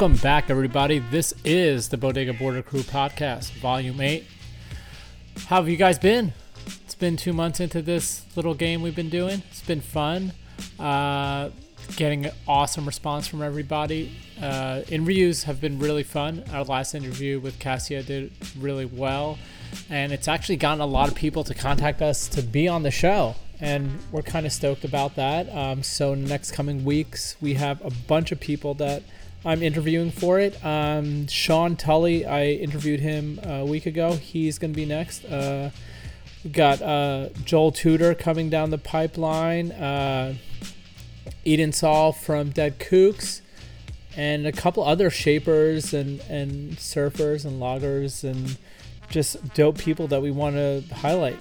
Welcome back, everybody. This is the Bodega Border Crew podcast, Volume 8. How have you guys been? It's been two months into this little game we've been doing. It's been fun. Uh, getting an awesome response from everybody. Uh, interviews have been really fun. Our last interview with Cassia did really well. And it's actually gotten a lot of people to contact us to be on the show. And we're kind of stoked about that. Um, so, next coming weeks, we have a bunch of people that I'm interviewing for it. Um, Sean Tully, I interviewed him a week ago. He's going to be next. Uh, got uh, Joel Tudor coming down the pipeline. Uh, Eden Saul from Dead Kooks. And a couple other shapers and, and surfers and loggers and just dope people that we want to highlight.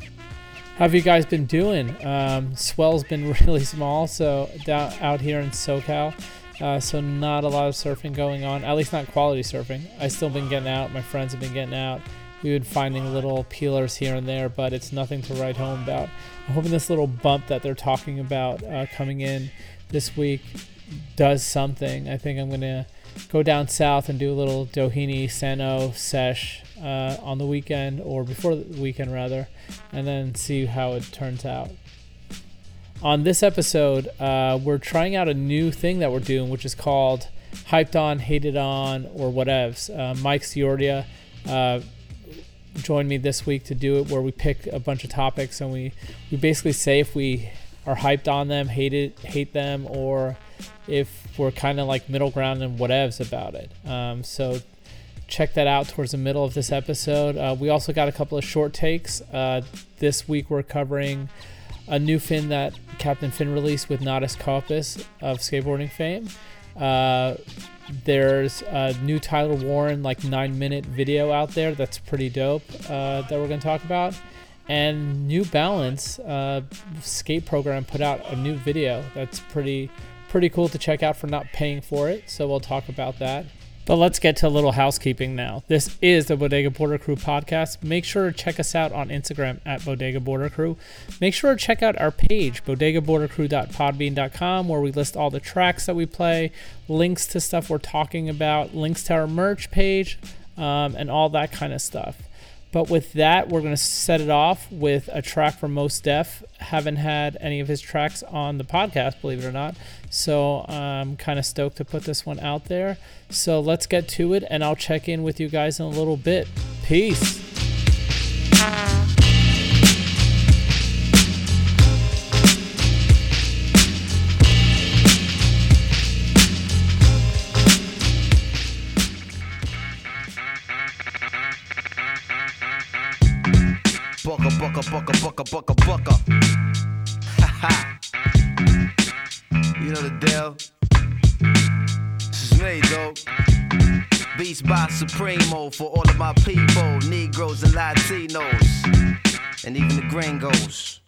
How have you guys been doing? Um, swell's been really small, so down, out here in SoCal. Uh, so not a lot of surfing going on, at least not quality surfing. I still been getting out. My friends have been getting out. We've been finding little peelers here and there, but it's nothing to write home about. I'm hoping this little bump that they're talking about uh, coming in this week does something. I think I'm gonna go down south and do a little Doheny Sano sesh uh, on the weekend or before the weekend rather, and then see how it turns out on this episode, uh, we're trying out a new thing that we're doing, which is called Hyped On, Hated On, or Whatevs. Uh, Mike Ciordia uh, joined me this week to do it, where we pick a bunch of topics and we, we basically say if we are hyped on them, hate it, hate them, or if we're kind of like middle ground and whatevs about it. Um, so check that out towards the middle of this episode. Uh, we also got a couple of short takes. Uh, this week we're covering a new fin that Captain Fin released with Natas Kaupas of skateboarding fame. Uh, there's a new Tyler Warren like nine minute video out there that's pretty dope uh, that we're gonna talk about. And New Balance uh, skate program put out a new video that's pretty pretty cool to check out for not paying for it. So we'll talk about that. But let's get to a little housekeeping now. This is the Bodega Border Crew podcast. Make sure to check us out on Instagram at Bodega Border Crew. Make sure to check out our page, bodegabordercrew.podbean.com, where we list all the tracks that we play, links to stuff we're talking about, links to our merch page, um, and all that kind of stuff. But with that, we're going to set it off with a track from Mos Def. Haven't had any of his tracks on the podcast, believe it or not. So I'm kind of stoked to put this one out there. So let's get to it, and I'll check in with you guys in a little bit. Peace. Bucka, bucka, bucka, bucka, bucka, bucka. Ha You know the deal. This is me, though. Beats by Supremo for all of my people, Negroes and Latinos, and even the gringos.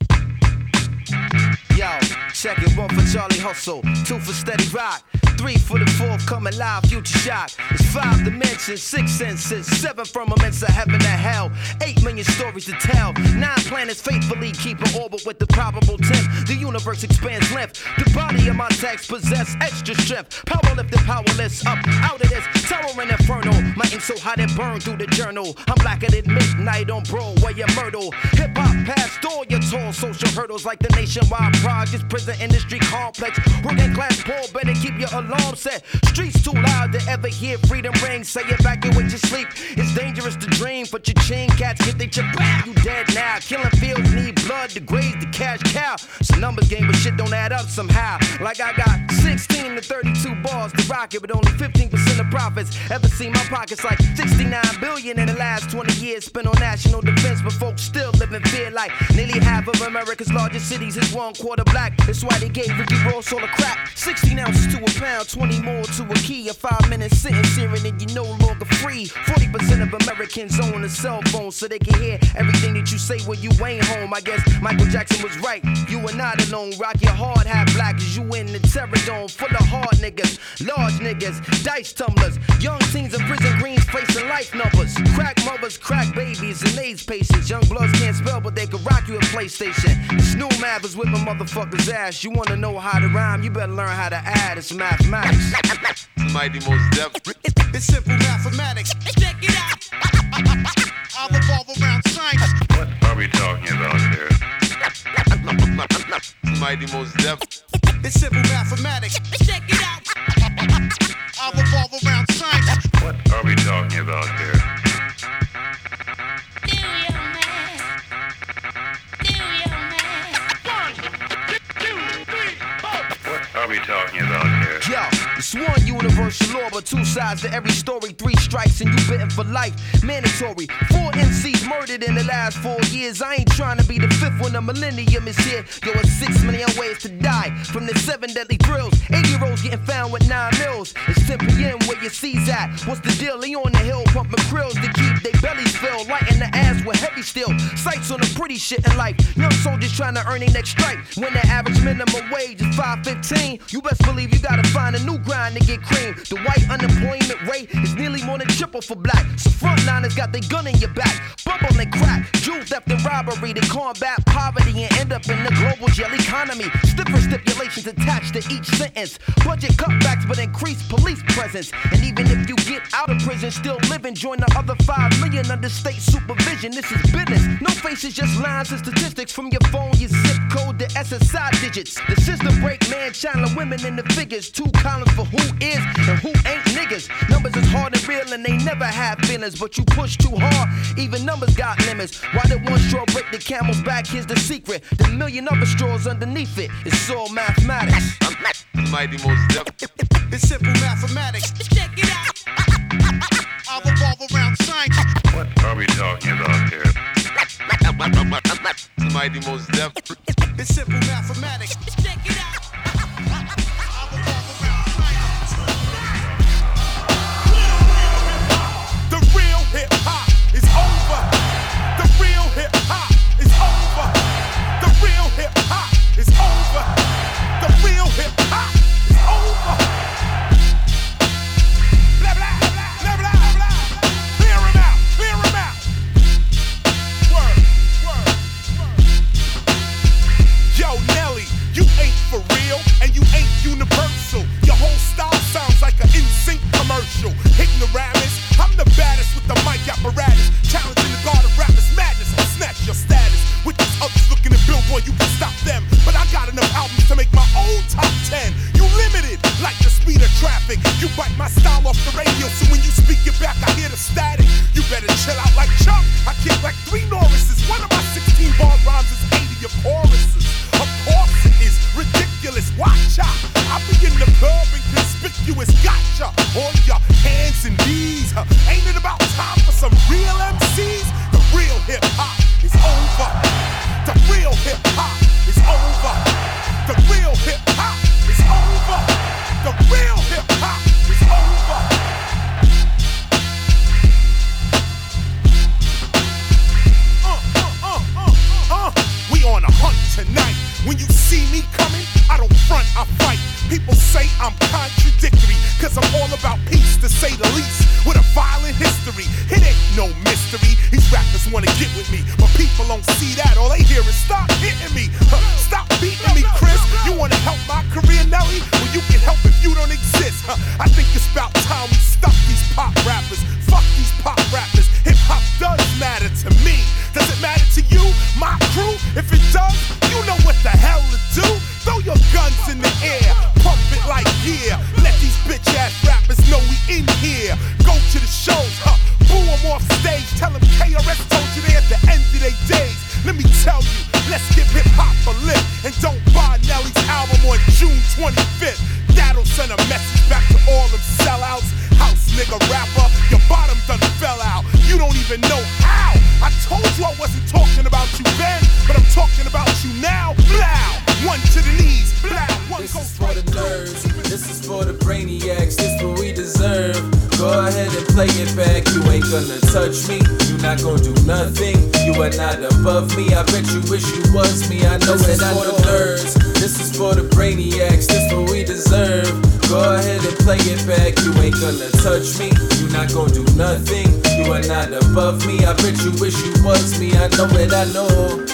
Yo, check it, one for Charlie Hustle, two for Steady Rock. Three for the fourth, coming live, future shock. It's five dimensions, six senses, seven firmaments of heaven and hell. Eight million stories to tell. Nine planets faithfully keep an orbit with the probable tenth. The universe expands length. The body of my text possess extra strength. Power lifted, powerless, up out of this towering inferno. My ink so hot it burned through the journal. I'm blacker than midnight on Broadway and Myrtle. Hip hop past all your tall social hurdles like the nationwide projects, prison industry complex. Working class poor, better keep your alarm set. Streets too loud to ever hear freedom ring. Say evacuate your sleep. It's dangerous to dream, but your chain cats get they chip back. You dead now. Killing fields need blood to graze the cash cow. It's a numbers game, but shit don't add up somehow. Like I got 16 to 32 bars to rock it, but only 15% of profits. Ever seen my pockets like 69 billion in the last 20 years spent on national defense, but folks still live in fear like nearly half of America's largest cities is one quarter black. That's why they gave Ricky Ross all the crap. 16 ounces to a pound, 20 more to a key. A five minute sentence hearing and you no longer free. 40% of Americans own a cell phone so they can hear everything that you say when you ain't home. I guess Michael Jackson was right. You are not alone. Rock your hard hat black as you in the terror dome full of hard niggas. Large niggas, dice tumblers, young teens in prison greens facing life numbers. Crack mothers, crack babies, and AIDS patients. Young bloods can't spell, but they can rock you a PlayStation. Snoop Math is whipping motherfuckers' ass. You wanna know how to rhyme, you better learn how to add. It's mathematics. Mighty Mos Def. It's simple mathematics. Check it out. I revolve around science. What are we talking about here? Mighty Mos Def. It's simple mathematics. Check it out. I revolve around science. What are we talking about here? Do your math. Do your math. What are we talking about here? Yo, it's one universal law, but two sides to every story. Three strikes and you bitten for life. Mandatory. Four MCs murdered in the last four years. I ain't trying to be the fifth when the millennium is here. Yo, it's six million ways to die from the seven deadly thrills. Eight year olds getting found with nine mils. It's 10 p.m. where your C's at. What's the deal? They on the hill pumping krills to keep their bellies filled. Lighting the ass with heavy steel. Sights on the pretty shit in life. Young soldiers trying to earn their next strike. When the average minimum wage is 515, you best believe you gotta find a new grind to get cream. The white unemployment rate is nearly more than triple for black. So frontliners got their gun in your back. Bubble and crack, jewel theft and robbery to combat poverty and end up in the global jail economy. Stiffer stipulations attached to each sentence. Budget cutbacks but increased police presence. And even if you get out of prison, still living, join the other 5 million under state supervision. This is business. No faces, just lines and statistics from your phone, your zip code, the SSI digits. The system break man, channeling women in the figures. Two columns for who is and who ain't niggas. Numbers is hard and real and they never have feelings. But you push too hard, even numbers got limits. Why did one straw break the camel's back? Here's the secret. The million other straws underneath it. It's all mathematics. Mighty Mos Def. It's simple mathematics. Check it out. I revolve around science. What are we talking about here? Mighty Mos Def. It's simple mathematics. Check it out. Even know how. I told you I wasn't talking about you then, but I'm talking about you now. Blow! One to the knees. Blow! One This is for the through. nerds. This is for the brainiacs. This what we deserve. Go ahead and play it back. You ain't gonna touch me. You not gonna do nothing. You are not above me. I bet you wish you was me. I know that I know nerds. This is for the brainiacs. This what we deserve. Go ahead and play it back. You ain't gonna touch me. You not gonna do nothing. You are not above me. I bet you wish you was me. I know it, I know.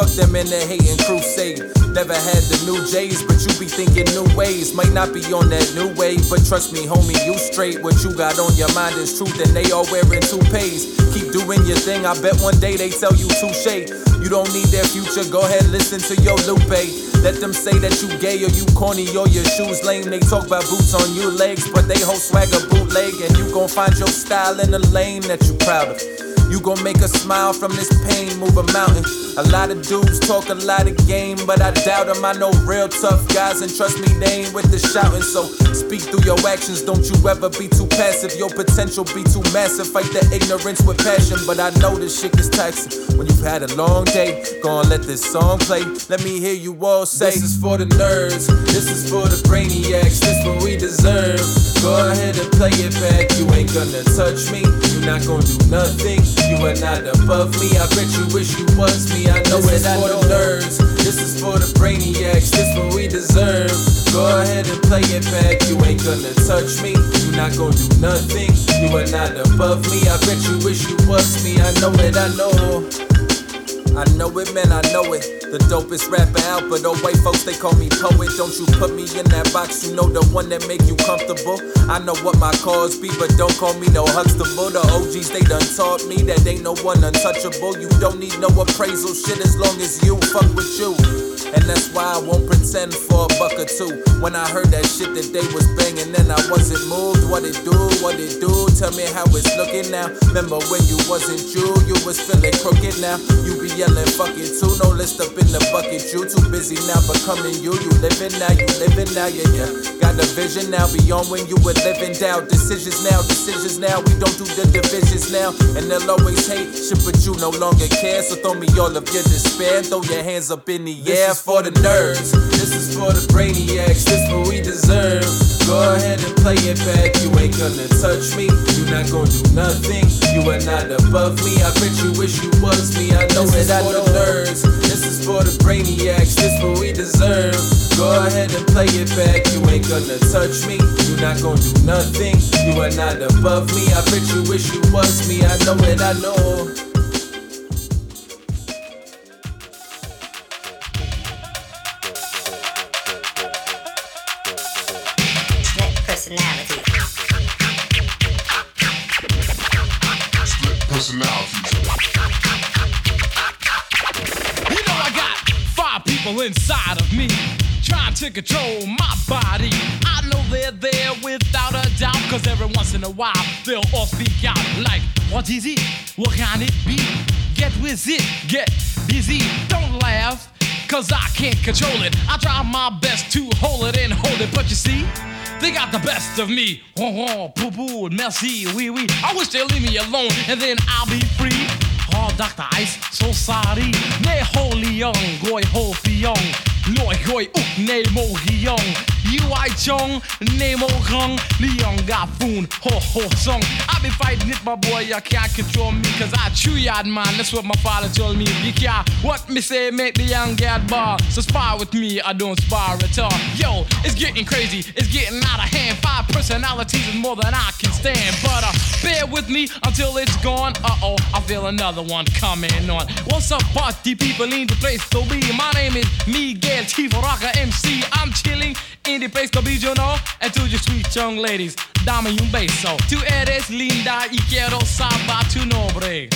Fuck them in the hating crusade. Never had the new J's, but you be thinking new ways. Might not be on that new wave, but trust me, homie, you straight. What you got on your mind is truth, and they all wearing toupees. Keep doing your thing, I bet one day they tell you touche. You don't need their future, go ahead, listen to your Lupe. Let them say that you gay or you corny or your shoes lame. They talk about boots on your legs, but they whole swagger bootleg, and you gon' find your style in the lane that you proud of. You gon' make a smile from this pain, move a mountain. A lot of dudes talk a lot of game, but I doubt them. I know real tough guys, and trust me, they ain't with the shouting. So speak through your actions, don't you ever be too passive. Your potential be too massive. Fight the ignorance with passion, but I know this shit is taxing. When you've had a long day, go on, let this song play. Let me hear you all say, This is for the nerds, this is for the brainiacs, this what we deserve. Go ahead and play it back. You ain't gonna touch me, you're not gonna do nothing. You are not above me. I bet you wish you was me. I know it, I know nerds. This is for the brainiacs, this what we deserve. Go ahead and play it back. You ain't gonna touch me. You not gonna do nothing. You are not above me. I bet you wish you was me. I know it, I know. I know it, man, I know it. The dopest rapper out, but oh white folks, they call me poet. Don't you put me in that box, you know the one that make you comfortable. I know what my cause be, but don't call me no Huxtable. The OGs, they done taught me that ain't no one untouchable. You don't need no appraisal shit as long as you fuck with you. And that's why I won't pretend for a buck or two. When I heard that shit that they was banging, then I wasn't moved. What it do, what it do? Tell me how it's looking now. Remember when you wasn't you, you was feeling crooked now. You be yelling, fuck it too. No list up in the bucket. You too busy now becoming you. You living now, you living now, yeah, yeah. Got a vision now beyond when you were living down. Decisions now, decisions now. We don't do the divisions now. And they'll always hate shit, but you no longer care. So throw me all of your despair. Throw your hands up in the air for the nerds. This is for the brainiacs. This what we deserve. Go ahead and play it back. You ain't gonna touch me. You not gonna do nothing. You are not above me. I bet you wish you was me. I know it. I know the nerds. This is for the brainiacs. This what we deserve. Go ahead and play it back. You ain't gonna touch me. You not gonna do nothing. You are not above me. I bet you wish you was me. I know it. I know. Inside of me trying to control my body. I know they're there without a doubt, cause every once in a while they'll all speak out like, What is it? What can it be? Get with it, get busy, don't laugh. Cause I can't control it. I try my best to hold it and hold it, but you see, they got the best of me. Oh, oh, poo poo, merci, oui, oui. I wish they'd leave me alone and then I'll be free. Oh, Dr. Ice, so sorry. Nee, holy young, gooi ho Loi gooi ook nee mo young. You I chong, nee mo gang. Leon got foon, ho ho song. I be fighting it, my boy, you can't control me. Cause I chew yard man, that's what my father told me. You can't, what me say, make the young get bar. So spar with me, I don't spar at all. Yo, it's getting crazy, it's getting out of hand. Five personalities is more than I can stand. But uh, bear with me until it's gone. Uh oh, I feel another one coming on. What's up, party people in the place to be? My name is Miguel Chivo Rocker MC. I'm chilling in the place you know. And to you sweet young ladies, dame un beso. Tú eres linda y quiero saber tu nombre.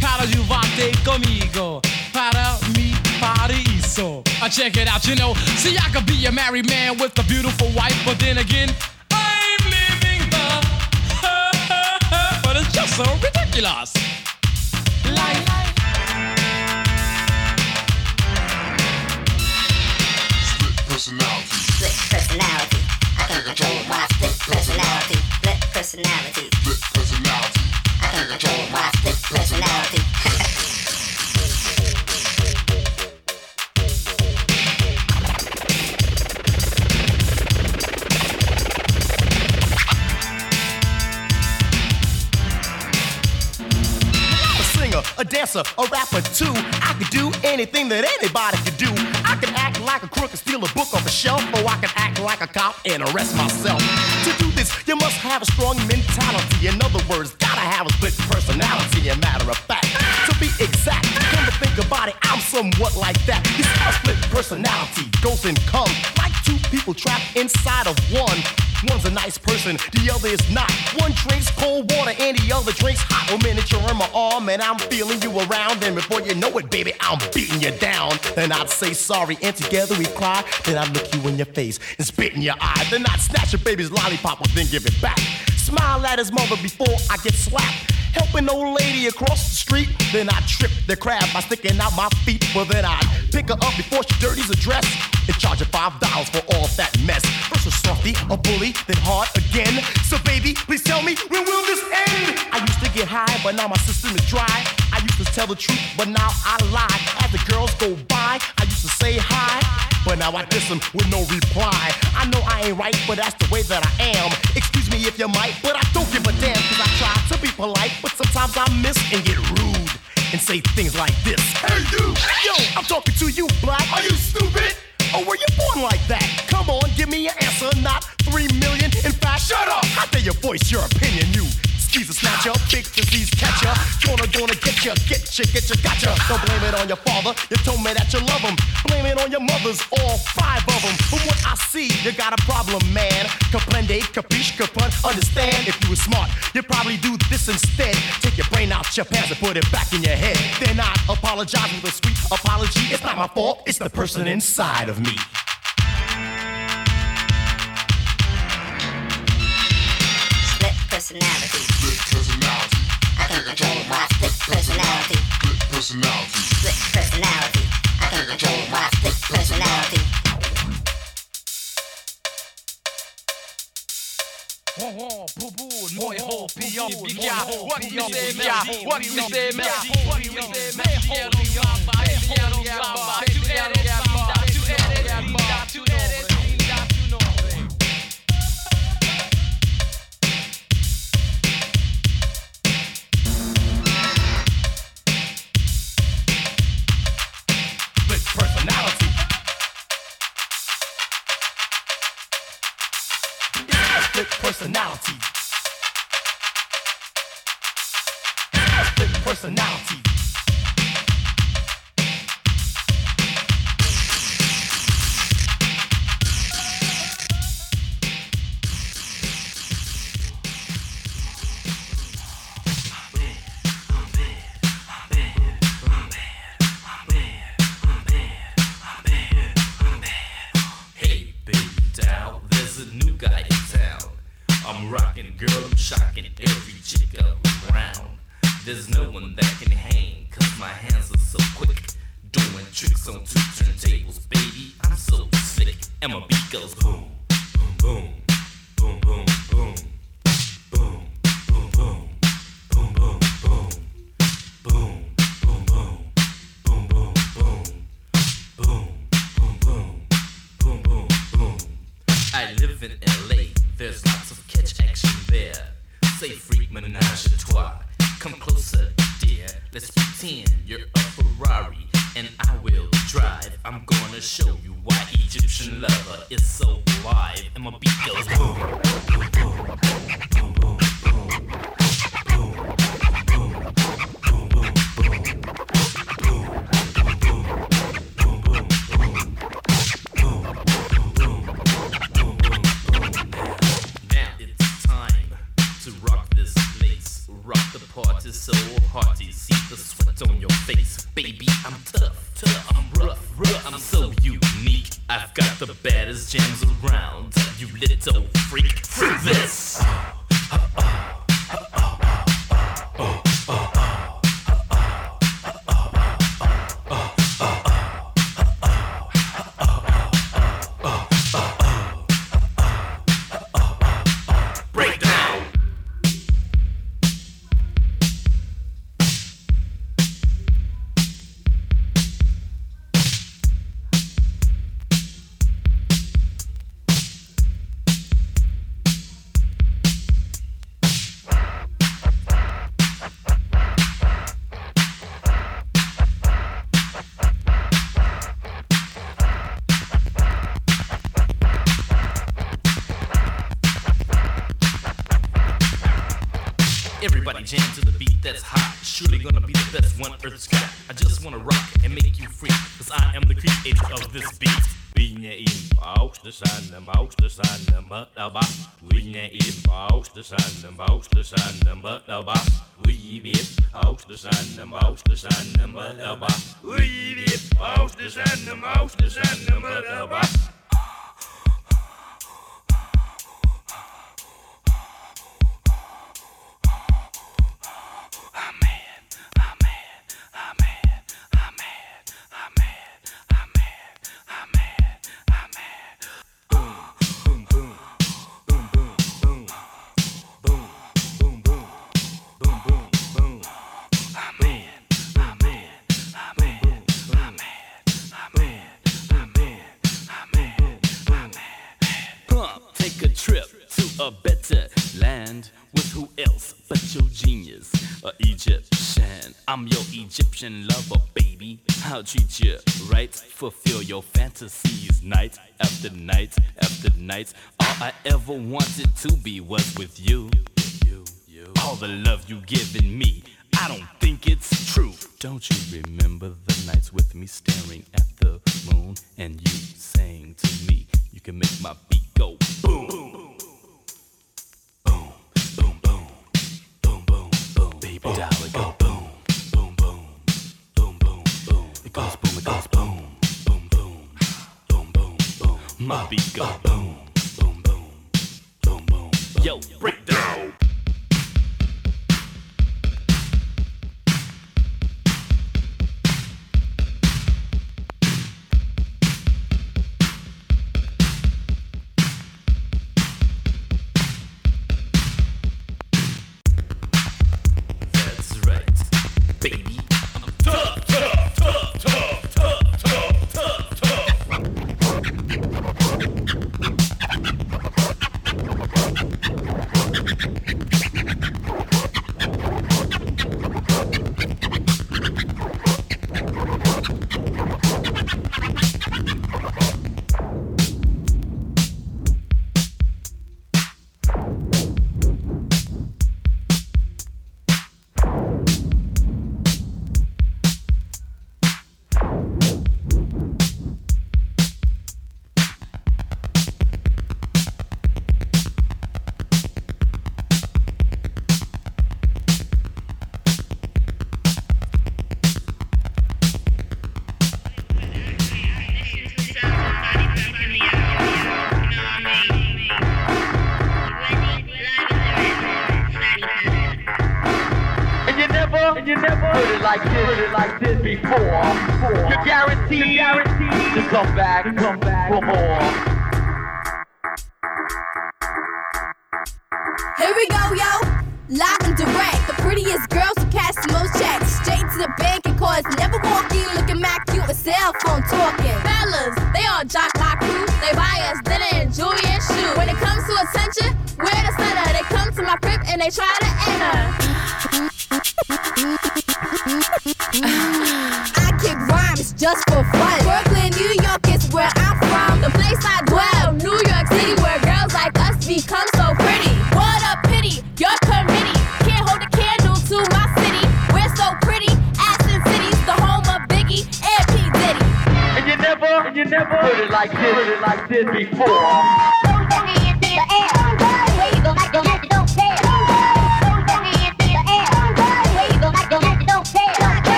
Para ayudarte conmigo, para mi paraíso. I uh, check it out, you know. See, I could be a married man with a beautiful wife, but then again, I'm living the. but it's just so ridiculous. Life. Anything that anybody could do. I can act like a crook and steal a book off a shelf, or I can act like a cop and arrest myself. To do this, you must have a strong mentality. In other words, gotta have a split personality. A matter of fact, to be exact, come to think about it, I'm somewhat like that. See, a split personality goes and comes like two people trapped inside of one. One's a nice person, the other is not. One drinks cold water and the other drinks hot. A miniature in my arm and I'm feeling you around. And before you know it, baby, I'm beating you down. Then I'd say sorry and together we cry. Then I'd look you in your face and spit in your eye. Then I'd snatch your baby's lollipop and then give it back. Smile at his mother before I get slapped. Help an old lady across the street. Then I trip the crab by sticking out my feet. Well, then I pick her up before she dirties her dress her five dollars for all that mess. First a softy, a bully, then hard again. So, baby, please tell me when will this end? I used to get high, but now my system is dry. I used to tell the truth, but now I lie. As the girls go by, I used to say hi. But now I diss them with no reply. I know I ain't right, but that's the way that I am. Excuse me if you might, but I don't give a damn, cause I try to be polite, but sometimes I miss and get rude. And say things like this. Hey you! Yo, I'm talking to you, black. Are you stupid? Or were you born like that? Come on, give me an answer, not three million. In fact, shut up! How dare you voice your opinion, you skeezer snatcher, big disease catcher. Gonna, gonna get ya, get ya, get you, gotcha. Don't blame it on your father, you told me that you love him. Blame it on your mothers, all five of them. From what I see, you got a problem, man. Comprende, capiche, capun, understand. If you were smart, you'd probably do this instead. Take your brain out your pants and put it back in your head. Then I apologize with a sweet apology. It's not my fault, it's the person inside of me. Split personality. I can control my split personality. Split personality. I can control my split personality. What do you say, man? What do you say, man? What do you say, man? Split personality. I've got the baddest jams around. You little Egyptian lover, baby. I'll treat you right, fulfill your fantasies night after night after night. All I ever wanted to be was with you. All the love you've given me, I don't think it's true. Don't you remember the nights with me staring at the moon and you saying to me, you can make my beat go boom. boom. Boom, boom, boom, boom, boom, baby, dollar go. my beat go boom, boom, boom, boom, boom. Yo, break.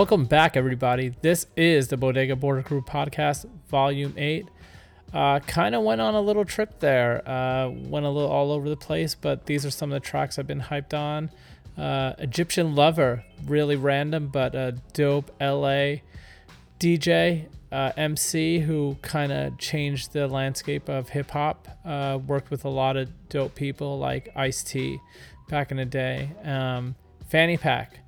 Welcome back, everybody. This is the Bodega Border Crew Podcast, Volume 8. Uh, kind of went on a little trip there. Uh, went a little all over the place, but these are some of the tracks I've been hyped on. Uh, Egyptian Lover, really random, but a dope LA DJ, uh, MC, who kind of changed the landscape of hip hop. Uh, worked with a lot of dope people like Ice T back in the day. Um, Fanny Pack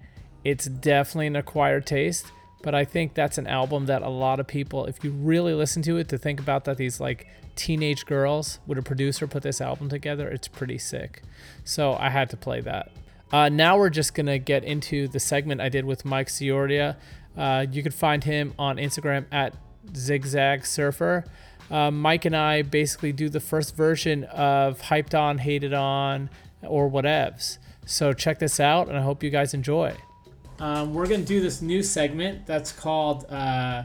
it's definitely an acquired taste but i think that's an album that a lot of people if you really listen to it to think about that these like teenage girls would a producer put this album together it's pretty sick. So i had to play that. Uh, now we're just gonna get into the segment i did with mike Ciordia. Uh, you can find him on instagram at zigzag surfer. Uh, mike and i basically do the first version of hyped on hated on or whatevs. So check this out and i hope you guys enjoy um, we're gonna do this new segment that's called uh,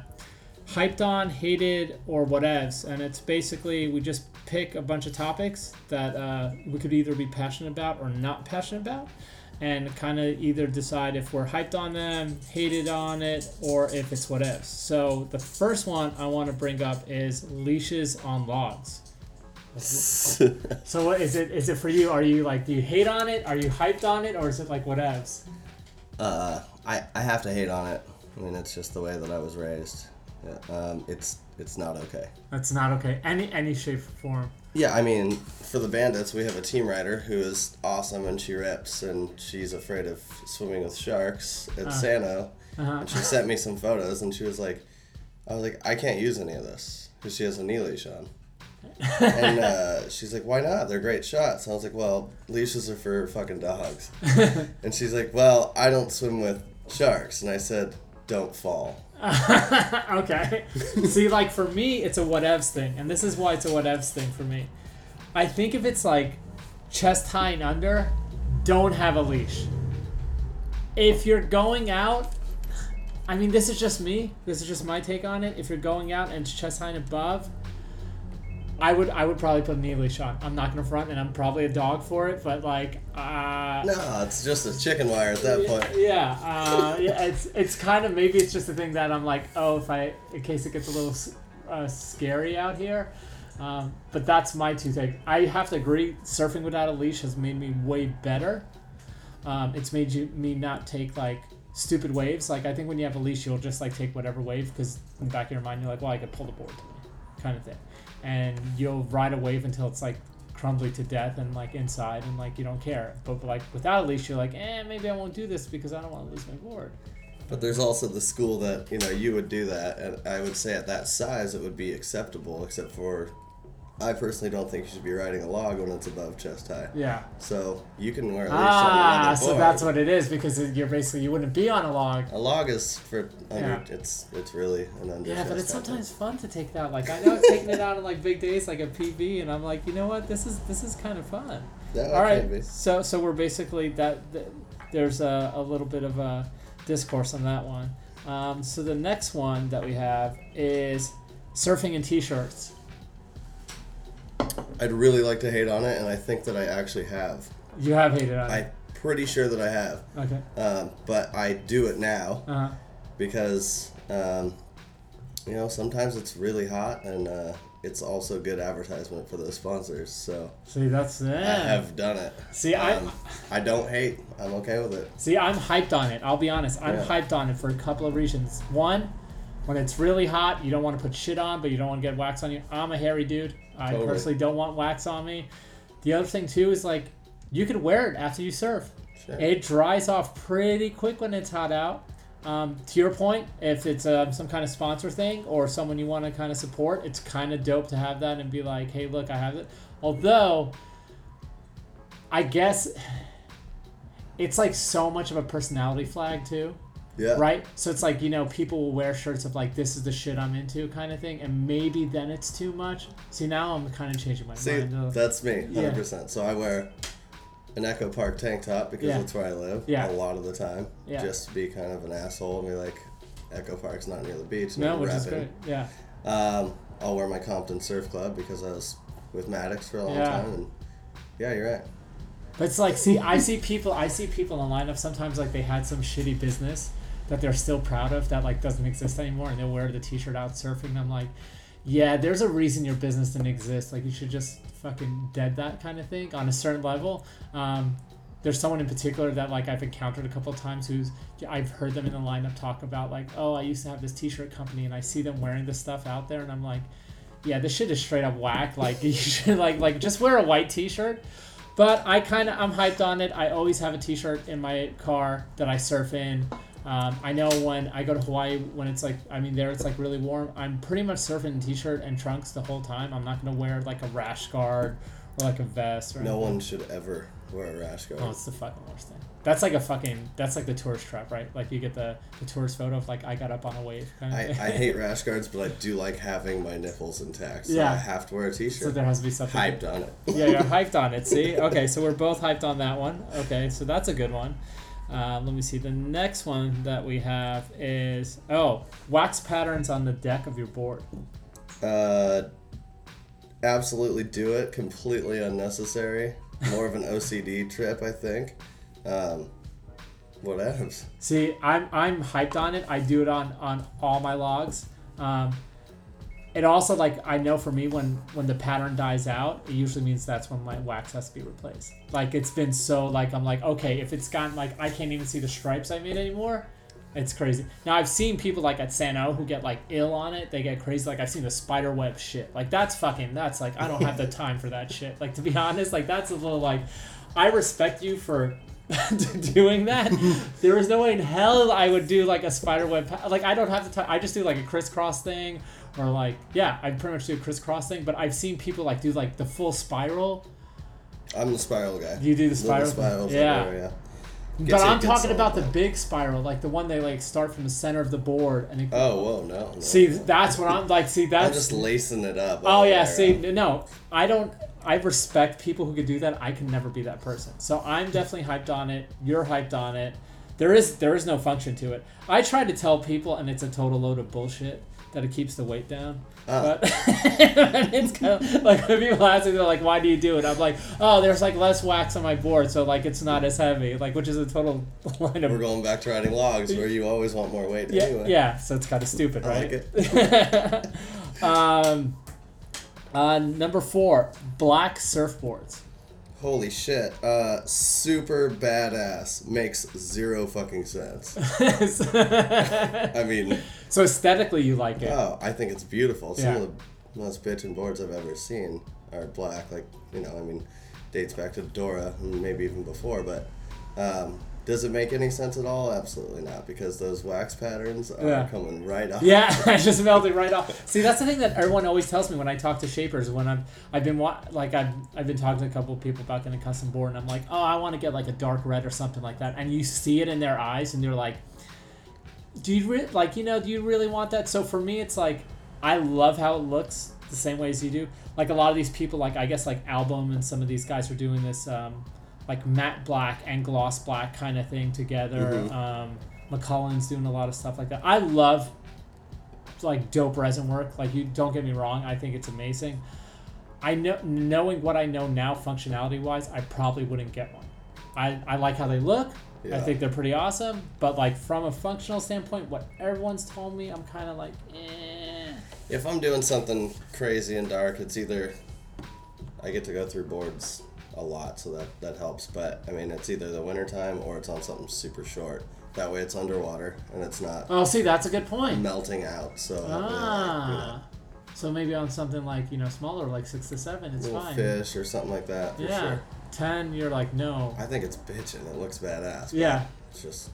"Hyped On, Hated, or Whatevs," and it's basically we just pick a bunch of topics that uh, we could either be passionate about or not passionate about, and kind of either decide if we're hyped on them, hated on it, or if it's whatevs. So the first one I want to bring up is leashes on logs. so what is it? Is it for you? Are you like do you hate on it? Are you hyped on it, or is it like whatevs? Uh, I, I have to hate on it. I mean, it's just the way that I was raised. Yeah, um, it's it's not okay. That's not okay. Any any shape or form. Yeah, I mean, for the bandits, we have a team rider who is awesome and she rips and she's afraid of swimming with sharks at Uh, Sano. uh-huh. And she sent me some photos and she was like, I was like, I can't use any of this because she has a knee leash on. And uh, she's like, why not? They're great shots. I was like, well, leashes are for fucking dogs. and she's like, well, I don't swim with sharks. And I said, don't fall. okay. See, like for me, it's a whatevs thing, and this is why it's a whatevs thing for me. I think if it's like chest high and under, don't have a leash. If you're going out, I mean, this is just me. This is just my take on it. If you're going out and it's chest high and above, I would I would probably put a knee leash on. I'm not gonna front, and I'm probably a dog for it, but like, uh, No, it's just a chicken wire at that point. yeah, uh, yeah, it's it's kind of maybe it's just a thing that I'm like, oh, if I in case it gets a little uh, scary out here. Um, but that's my two take. I have to agree, surfing without a leash has made me way better. Um, it's made you me not take like stupid waves. Like I think when you have a leash, you'll just like take whatever wave because in the back of your mind you're like, well, I could pull the board kind of thing, and you'll ride a wave until it's like crumbly to death and like inside and like you don't care. But like without a leash, you're like, eh, maybe I won't do this because I don't want to lose my board. But there's also the school that you know you would do that, and I would say at that size it would be acceptable, except for I personally don't think you should be riding a log when it's above chest high. Yeah. So you can wear a leash Ah, on so board. that's what it is because you're basically you wouldn't be on a log. A log is for under. Yeah. It's it's really an under. Yeah, but it's high thing. sometimes fun to take that. Like I know taking it out on like big days, like a PB, and I'm like, you know what, this is this is kind of fun. Yeah, All right, be. so so we're basically that. th- there's a, a little bit of a discourse on that one. Um, so the next one that we have is surfing in t-shirts. I'd really like to hate on it, and I think that I actually have. You have hated on it. I'm pretty sure that I have. Okay. Um, but I do it now Uh-huh. because, um, you know, sometimes it's really hot, and uh, it's also good advertisement for those sponsors. So See, that's I have done it. See, I- Um, I don't hate. I'm okay with it. See, I'm hyped on it. I'll be honest. I'm Yeah. hyped on it for a couple of reasons. One, when it's really hot, you don't want to put shit on, but you don't want to get wax on you. I'm a hairy dude. I Totally. personally don't want wax on me. The other thing too is like, you can wear it after you surf. Sure. It dries off pretty quick when it's hot out. Um, to your point, if it's um, some kind of sponsor thing or someone you want to kind of support, it's kind of dope to have that and be like, hey, look, I have it. Although, I guess it's like so much of a personality flag too. Yeah. Right? So it's like, you know, people will wear shirts of like, this is the shit I'm into kind of thing. And maybe then it's too much. See, now I'm kind of changing my See, mind. a- that's me, hundred percent. So I wear an Echo Park tank top because Yeah. that's where I live Yeah. a lot of the time. Yeah. Just to be kind of an asshole and be like, Echo Park's not near the beach. No, which is repping. great. Yeah. Um, I'll wear my Compton Surf Club because I was with Maddox for a long Yeah. time. And yeah, you're right. But it's like, see, I see people, I see people in lineup sometimes like they had some shitty business that they're still proud of that like doesn't exist anymore, and they'll wear the T-shirt out surfing. I'm like, yeah, there's a reason your business didn't exist. Like you should just fucking dead that kind of thing on a certain level. Um, there's someone in particular that like I've encountered a couple times who's I've heard them in the lineup talk about like, oh, I used to have this T-shirt company, and I see them wearing this stuff out there, and I'm like, yeah, this shit is straight up whack. Like you should like like just wear a white T-shirt. But I kind of I'm hyped on it. I always have a T-shirt in my car that I surf in. Um, I know when I go to Hawaii, when it's like I mean there it's like really warm. I'm pretty much surfing in T-shirt and trunks the whole time. I'm not gonna wear like a rash guard or like a vest or No anything. one should ever wear a rash guard. Oh, it's the fucking worst thing. That's like a fucking. That's like the tourist trap, right? Like you get the, the tourist photo of like I got up on a wave. Kind of I. I hate rash guards, but I do like having my nipples intact. So Yeah. I have to wear a t-shirt. So there has to be something hyped on it. yeah, you're hyped on it. See, okay, so we're both hyped on that one. Okay, so that's a good one. Um, let me see. The next one that we have is oh, wax patterns on the deck of your board. Uh, absolutely do it. Completely unnecessary. More of an OCD trip, I think. Um, what else? See, I'm I'm hyped on it. I do it on on all my logs. Um, it also like I know for me when when the pattern dies out, it usually means that's when my wax has to be replaced. Like it's been so like I'm like okay, if it's gotten like I can't even see the stripes I made anymore. It's crazy. Now I've seen people like at Sano who get like ill on it. They get crazy. Like I've seen the spider web shit. Like that's fucking. That's like I don't have the time for that shit. Like to be honest, like that's a little like. I respect you for doing that. there is no way in hell I would do like a spider web. pa- Like I don't have the time. I just do like a crisscross thing, or like yeah, I pretty much do a crisscross thing. But I've seen people like do like the full spiral. I'm the spiral guy. You do the spiral? spirals Yeah. yeah. But Gets you a I'm talking about the big spiral, like the one they like start from the center of the board and it, Oh, whoa, no. no. See, that's what I'm like. See, that's I'm just lacing it up. Oh yeah, see, around. no, I don't. I respect people who could do that. I can never be that person. So I'm definitely hyped on it. You're hyped on it. There is there is no function to it. I try to tell people, and it's a total load of bullshit that it keeps the weight down. Ah. But it's kind of like when people ask me, they're like, "Why do you do it?" I'm like, "Oh, there's like less wax on my board, so like it's not as heavy." Like, which is a total line of We're going back to riding logs where you always want more weight yeah, anyway. yeah. So it's kind of stupid, I right? like it. um, uh, number four, black surfboards. Holy shit. Uh, super badass. Makes zero fucking sense. I mean, So aesthetically, you like it. oh, I think it's beautiful. Some Yeah. of the most bitchin' boards I've ever seen are black. Like, you know, I mean, dates back to Dora and maybe even before, but um, Does it make any sense at all? Absolutely not, because those wax patterns are Yeah. coming right off. Yeah, it's just melting right off. See, that's the thing that everyone always tells me when I talk to shapers. When I've I've been wa- like I've I've been talking to a couple of people about getting a custom board, and I'm like, oh, I want to get like a dark red or something like that, and you see it in their eyes, and they're like, do you re- like you know do you really want that? So for me, it's like I love how it looks the same way as you do. Like a lot of these people, like I guess like album and some of these guys are doing this. Um, like matte black and gloss black kind of thing together. Mhm. Um, McCullen's doing a lot of stuff like that. I love like dope resin work. Like you don't get me wrong, I think it's amazing. I know knowing what I know now functionality wise, I probably wouldn't get one. I, I like how they look. I think they're pretty awesome. But like from a functional standpoint, what everyone's told me, I'm kind of like, eh. If I'm doing something crazy and dark, it's either I get to go through boards a lot, so that that helps. But I mean, it's either the wintertime or it's on something super short. That way, it's underwater and it's not Oh, see, that's a good point. melting out. So that way, like, you know, Ah. So maybe on something like you know smaller, like six to seven, it's little fine. fish or something like that. For yeah, sure. ten, you're like no. I think it's bitching. It looks badass. but Yeah. It's just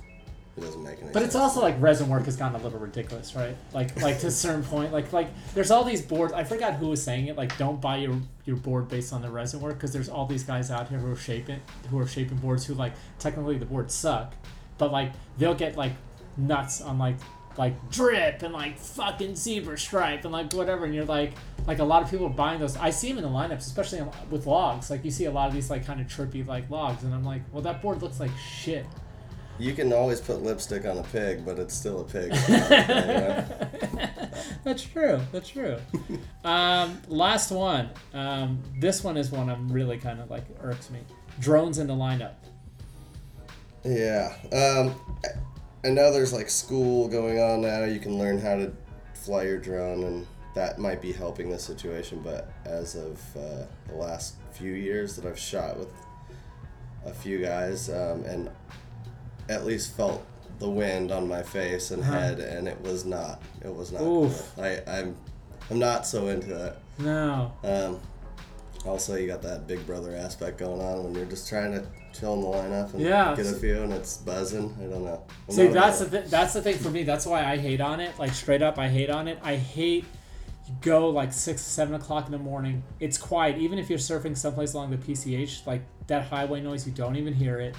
it doesn't make any. But it's also like resin work has gotten a little ridiculous, right? Like like to a certain point, like like there's all these boards. I forgot who was saying it. Like don't buy your your board based on the resin work because there's all these guys out here who are shaping who are shaping boards who like technically the boards suck, but like they'll get like nuts on like like drip and like fucking zebra stripe and like whatever, and you're like like a lot of people are buying those. I see them in the lineups, especially with logs. Like you see a lot of these like kind of trippy like logs, and I'm like, well that board looks like shit. You can always put lipstick on a pig, but it's still a pig. That's true. That's true. um, last one. Um, this one is one I'm really kind of like irks me. Drones in the lineup. Yeah. Um, I- know there's like school going on now. You can learn how to fly your drone, and that might be helping the situation. But as of uh, the last few years that I've shot with a few guys, um, and at least felt the wind on my face and Uh-huh. head, and it was not. It was not. Oof. Cool. I, I'm, I'm not so into it. No. Um, also, you got that big brother aspect going on when you're just trying to chill in the lineup and Yeah. get a few, and it's buzzing. I don't know. I'm See, that's the th- that's the thing for me. That's why I hate on it. Like straight up, I hate on it. I hate you go like six, seven o'clock in the morning. It's quiet, even if you're surfing someplace along the PCH. Like that highway noise, you don't even hear it.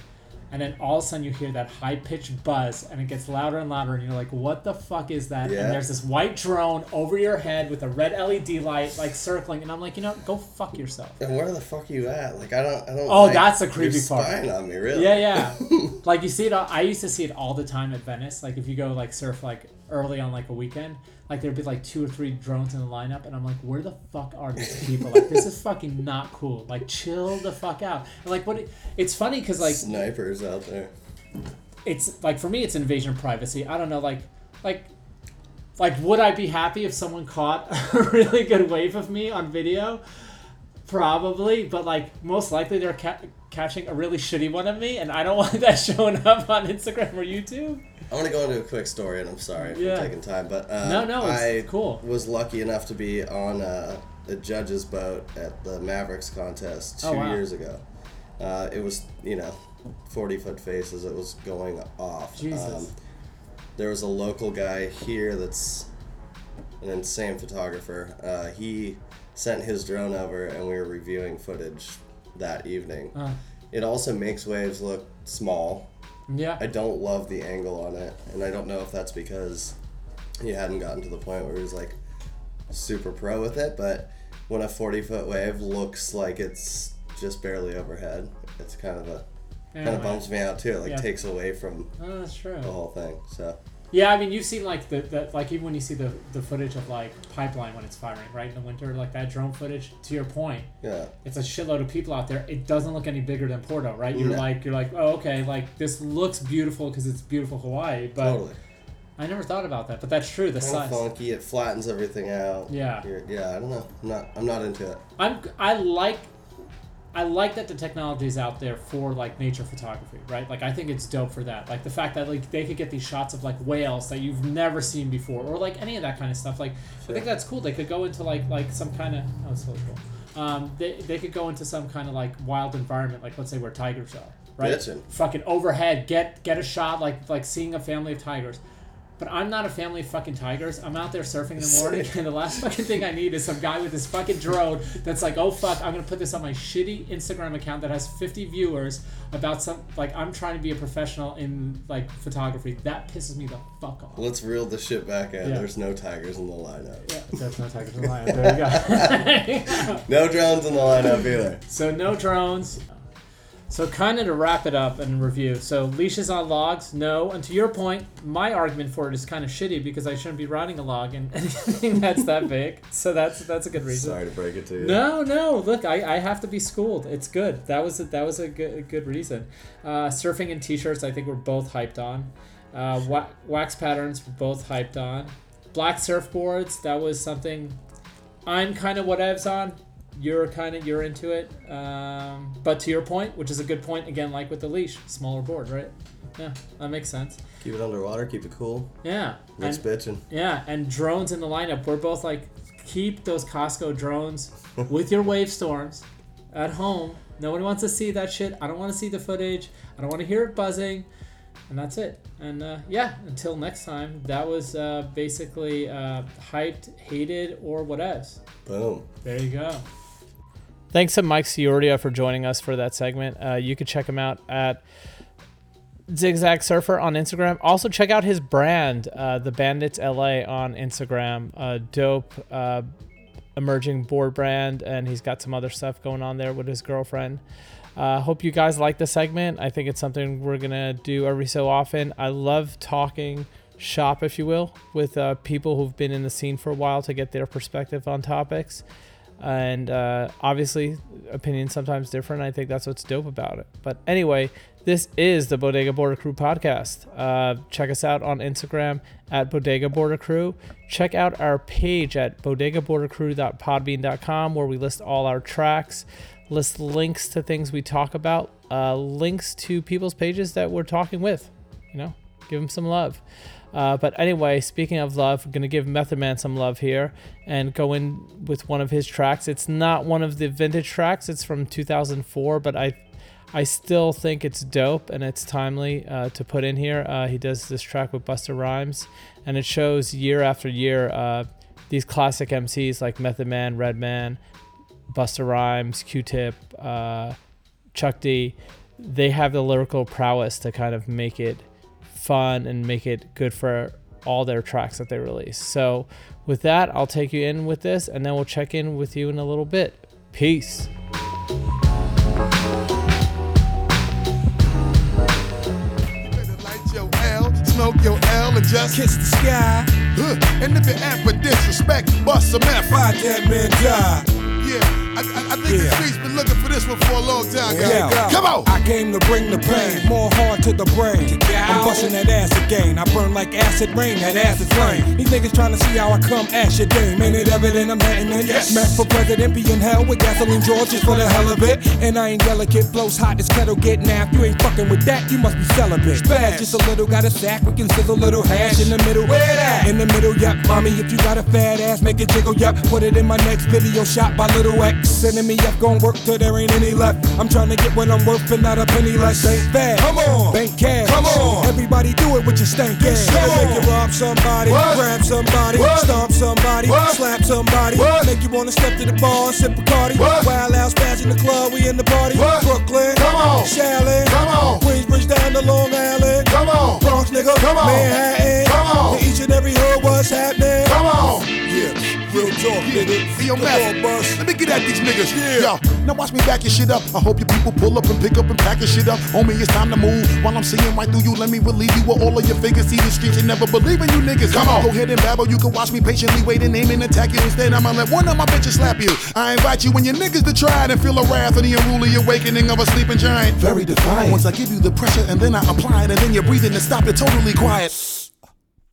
And then all of a sudden you hear that high pitched buzz, and it gets louder and louder, and you're like, "What the fuck is that?" Yeah. And there's this white drone over your head with a red LED light, like circling, and I'm like, you know, go fuck yourself. And where the fuck are you at? Like I don't, I don't. Oh, like that's your creepy part. spying on me, really. Yeah, yeah. like you see it. All, I used to see it all the time at Venice. Like if you go like surf like early on like a weekend, like there'd be like two or three drones in the lineup, and I'm like, where the fuck are these people? Like this is fucking not cool. Like chill the fuck out. And like what? It, it's funny because like snipers out there. it's like for me it's invasion of privacy. I don't know, like like like would I be happy if someone caught a really good wave of me on video? Probably, but like most likely they're ca- catching a really shitty one of me, and I don't want that showing up on Instagram or YouTube. I want to go into a quick story, and I'm sorry for Yeah. taking time, but um, No, no, I cool. was lucky enough to be on uh, a judge's boat at the Mavericks contest two Oh, wow. years ago. Uh, it was, you know, 40 foot faces. It was going off. Um, Jesus. there was a local guy here that's an insane photographer. Uh, he sent his drone over, and we were reviewing footage that evening. Uh. It also makes waves look small. Yeah. I don't love the angle on it, and I don't know if that's because he hadn't gotten to the point where he was like super pro with it. But when a 40 foot wave looks like it's just barely overhead, it's kind of a kind of bums me out too. Like Yeah. takes away from Oh, that's true. the whole thing. So Yeah, I mean, you've seen like the, the like even when you see the the footage of like pipeline when it's firing right in the winter, like that drone footage. To your point, yeah, it's a shitload of people out there. It doesn't look any bigger than Porto, right? You're No. like you're like, oh okay, like this looks beautiful because it's beautiful Hawaii, but totally. I never thought about that. But that's true. The Kind funky. It flattens everything out. Yeah. You're, yeah. I don't know. I'm not. I'm not into it. I'm I like I like that the technology is out there for like nature photography, right? Like I think it's dope for that. Like the fact that like they could get these shots of like whales that you've never seen before, or like any of that kind of stuff. Like I think that's cool. They could go into like like some kind of oh, it's so cool. Um, they, they could go into some kind of like wild environment, like let's say where tigers are, right? Bitchin'. Fucking overhead, get get a shot like like seeing a family of tigers. But I'm not a family of fucking tigers. I'm out there surfing in the morning, and the last fucking thing I need is some guy with this fucking drone that's like, oh fuck, I'm gonna put this on my shitty Instagram account that has 50 viewers about some like I'm trying to be a professional in like photography. That pisses me the fuck off. Let's reel the shit back in. Yeah. There's no tigers in the lineup. Yeah, there's no tigers in the lineup. There you go. no drones in the lineup either. So no drones. So kind of to wrap it up and review. So leashes on logs, no. And to your point, my argument for it is kind of shitty because I shouldn't be riding a log in anything that's that big. So that's that's a good reason. Sorry to break it to you. No, no. Look, I, I have to be schooled. It's good. That was a, that was a good, a good reason. Uh, surfing in t-shirts, I think we're both hyped on. Uh, wa- wax patterns, we're both hyped on. Black surfboards, that was something I'm kind of whatevs on. You're kind of you're into it. Um, but to your point, which is a good point, again, like with the leash, smaller board, right? Yeah, that makes sense. Keep it underwater. Keep it cool. Yeah. And- bitching. Yeah, and drones in the lineup. We're both like, keep those Costco drones with your Wavestorms at home. Nobody wants to see that shit. I don't want to see the footage. I don't want to hear it buzzing. And that's it. And uh, yeah, until next time, that was uh, basically uh, hyped, hated, or what else. Boom. There you go. Thanks to Mike Ciordia for joining us for that segment. Uh, you can check him out at Zigzag Surfer on Instagram. Also, check out his brand, uh, the Bandits LA, on Instagram. Uh, dope emerging board brand, and he's got some other stuff going on there with his girlfriend. Uh, hope you guys like the segment. I think it's something we're gonna do every so often. I love talking shop, if you will, with uh, people who've been in the scene for a while to get their perspective on topics. And uh, obviously, opinions sometimes different. I think that's what's dope about it. But anyway, this is the Bodega Border Crew podcast. Uh, check us out on Instagram at Bodega Border Crew. Check out our page at bodegabordercrew.podbean.com where we list all our tracks, list links to things we talk about, uh, links to people's pages that we're talking with. You know, give them some love. Uh, but anyway, speaking of love, I'm gonna give Method Man some love here and go in with one of his tracks. It's not one of the vintage tracks; it's from 2004, but I, I still think it's dope and it's timely uh, to put in here. Uh, he does this track with Busta Rhymes, and it shows year after year uh, these classic MCs like Method Man, Redman, Busta Rhymes, Q-Tip, uh, Chuck D. They have the lyrical prowess to kind of make it fun and make it good for all their tracks that they release. So, with that, I'll take you in with this and then we'll check in with you in a little bit. Peace. Light your L, smoke your L, and just kiss the sky. Huh. And if you act for disrespect, bust some F. Fight that man die. Yeah, I, I, I think the streets been looking for this one for a long time, guys. Yeah. Come on. I came to bring the pain, more hard to the brain. I'm busting that ass again. I burn like acid rain, that acid flame. These niggas trying to see how I come ash your dame. Ain't it evident I'm hitting it? Yes. Meth for president, be in hell with gasoline George just for the hell of it. And I ain't delicate, blows hot, this kettle get napped. You ain't fucking with that, you must be celibate. Bad, just a little, got a sack, we can sizzle a little hash in the middle. Where that? In the middle, yup. Mommy, if you got a fat ass, make it jiggle, yup. Put it in my next video shot by Little X. Sending me up, gon' work till there ain't any left. I'm trying to get what I'm worth and not a penny less. Ain't bad. Come on. Bank cash. Come on. Everybody do it with your stank ass. Make you rob somebody, What? grab somebody, What? stomp somebody, What? slap somebody. What? Make you wanna step to the bar, sip Bacardi. What? Wild out, spaz in the club, we in the party. What? Brooklyn. Come on. Shaolin. Come on. Queensbridge down to Long Island. Come on. Bronx nigga. Come on. Manhattan. Come on. To each and every hood, what's happening? Come on. Yeah, real talk, nigga. Hey, yo, Come Matt, on, boss. let me get at these niggas. Yeah. Yo, now watch me back your shit up. I hope you people pull up and pick up and pack your shit up. Homie, it's time to move. While I'm seeing right through you, let me relieve you with all of your figures. See the streets, and never believe in you niggas. Come on, go ahead and babble. You can watch me patiently wait and aim and attack you. Instead, I'ma let one of my bitches slap you. I invite you and your niggas to try it and feel the wrath of the unruly awakening of a sleeping giant. Very defiant. Once I give you the pressure and then I apply it, and then you're breathing and stop it totally quiet.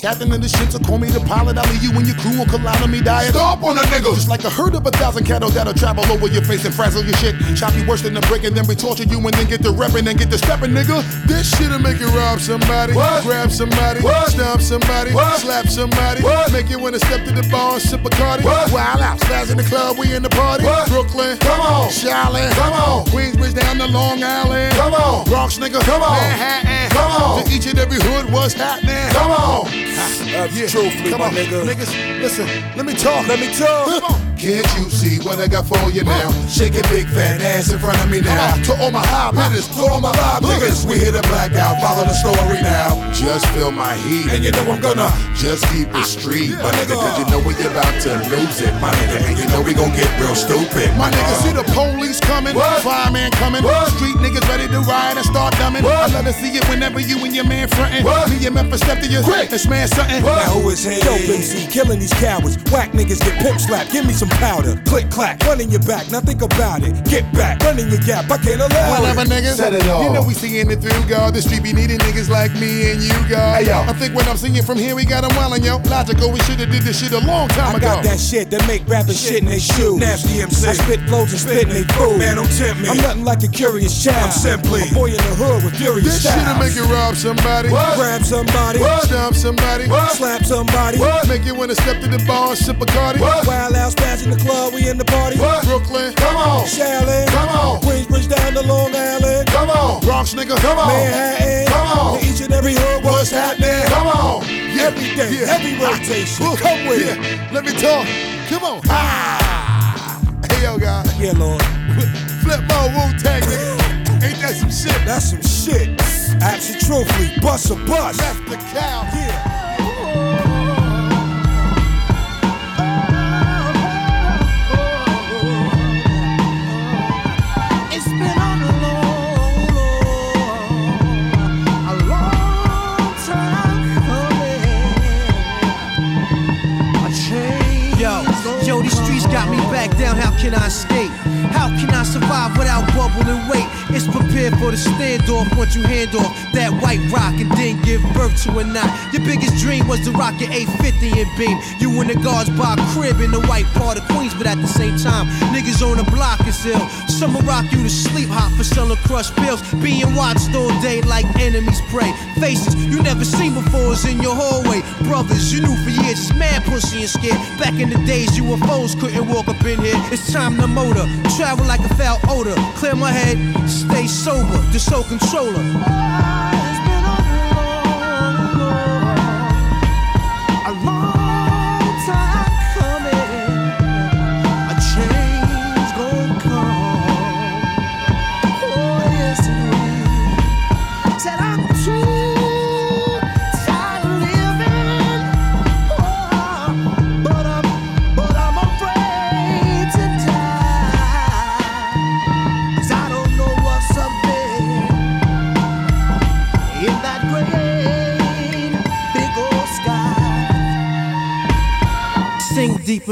Captain of the ship, so call me the pilot. I'll leave you and your crew will collide on me diet. Stop on a nigga! Just like a herd of a thousand cattle that'll travel over your face and frazzle your shit. Chop you worse than a brick and then we torture you and then get to reppin' and get to steppin', nigga. This shit'll make you rob somebody, What? grab somebody, What? stomp somebody, What? slap somebody, What? make you wanna step to the bar and sip Bacardi. Wild out, spaz in the club, we in the party. What? Brooklyn, Come on. Shaolin, Come on. Queensbridge down to Long Island, Come on. Bronx, nigga, Come on. Manhattan, Come on. To each and every hood, what's happening? Come on. Yeah. Truthfully, Come my on, nigga. Niggas, listen, let me talk. Let me talk. Can't you see what I got for you now? Shake your big fat ass in front of me now. To all my high hitters, to all my live niggas, we hit a blackout. Follow the story now. Just feel my heat, and you know I'm gonna just keep it street, my nigga. Cause you know we're about to lose it, my nigga. And you know we gon' get real stupid, my nigga. Uh-huh. See the police coming, what? fireman coming, what? street niggas ready to ride and start dumbing. I love to see it whenever you and your man frontin'. Me and Memphis step to you and smash something. Now who is he? Dope MC, killing these cowards. Whack niggas get pimp slapped. Give me some powder. Click clack, running your back. Now think about it. Get back, running your gap. I can't allow Whatever, it. niggas. You know we seeing it through, God. The street be needing niggas like me and you, God. Hey, yo. I think when I'm singing from here, we got them wildin', yo. Logical, we shoulda did this shit a long time I ago. I got that shit that make rappers shit in they shoes. Nasty MC. I spit flows and spit in they food. Man, don't tempt me. I'm nothing like a curious child. I'm simply a boy in the hood with furious This shit'll make you rob somebody, Grab somebody, stomp somebody, slap somebody, What? make you wanna step to the bar sip Bacardi. Wild out spaz in the club, we in the party. What? Brooklyn, Come on. Shaolin, Come on. Queensbridge down to Long Island. Come on. Bronx, nigga, Come on. Manhattan, Come on. to each and every hood, what's happening? Come on. Every day, Yeah. heavy rotation. Woo. Come with yeah. it. Let me talk. Come on. Ah. Hey, yo, guy. Yeah, Lord. Flip my Wu Tang, nigga. Ain't that some shit? That's some shit. Absolutely, bust a bust. Left the cow. Yeah. Can I escape? How can I survive without bubble and weight? It's prepared for the standoff once you hand off that white rock and then give birth to a knot. Your biggest dream was to rock your 850 and beam. You and the guards a crib in the white part of Queens, but at the same time, niggas on the block is ill. Some will rock you to sleep hot for selling crushed pills. Being watched all day like enemies pray. Faces you never seen before is in your hallway. Brothers you knew for years, just mad pussy and scared. Back in the days, you UFOs couldn't walk up in here. It's time to motor. Travel like a foul odor. Clear my head, stay sober. The soul controller.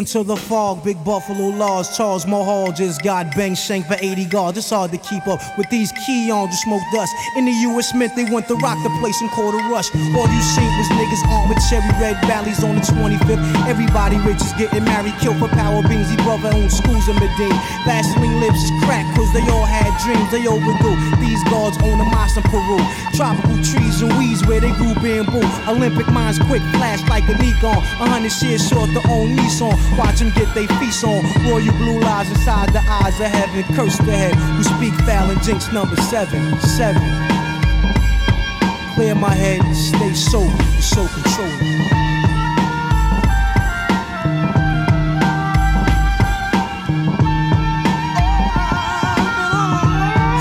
Into the fog, big buffalo laws. Charles Mahal just got bang shanked for 80 guards. It's hard to keep up with these key on to smoke dust. In the US Mint, they went to rock the place and called a rush. All you seen was niggas armed with cherry red valleys on the 25th. Everybody rich is getting married, killed for power beans. He brother owned schools in Medina. Vaseline lips is crack, cause they all had dreams. They overdue. These guards own a mosque in Peru. Tropical trees and weeds where they grew bamboo. Olympic minds quick, flash like a Nikon. A hundred shares short to own Nissan. Watch them get they feast on. Royal blue lies inside the eyes of heaven. Curse the head who speak foul and jinx number seven. Seven. Clear my head, and stay sober, the soul controller.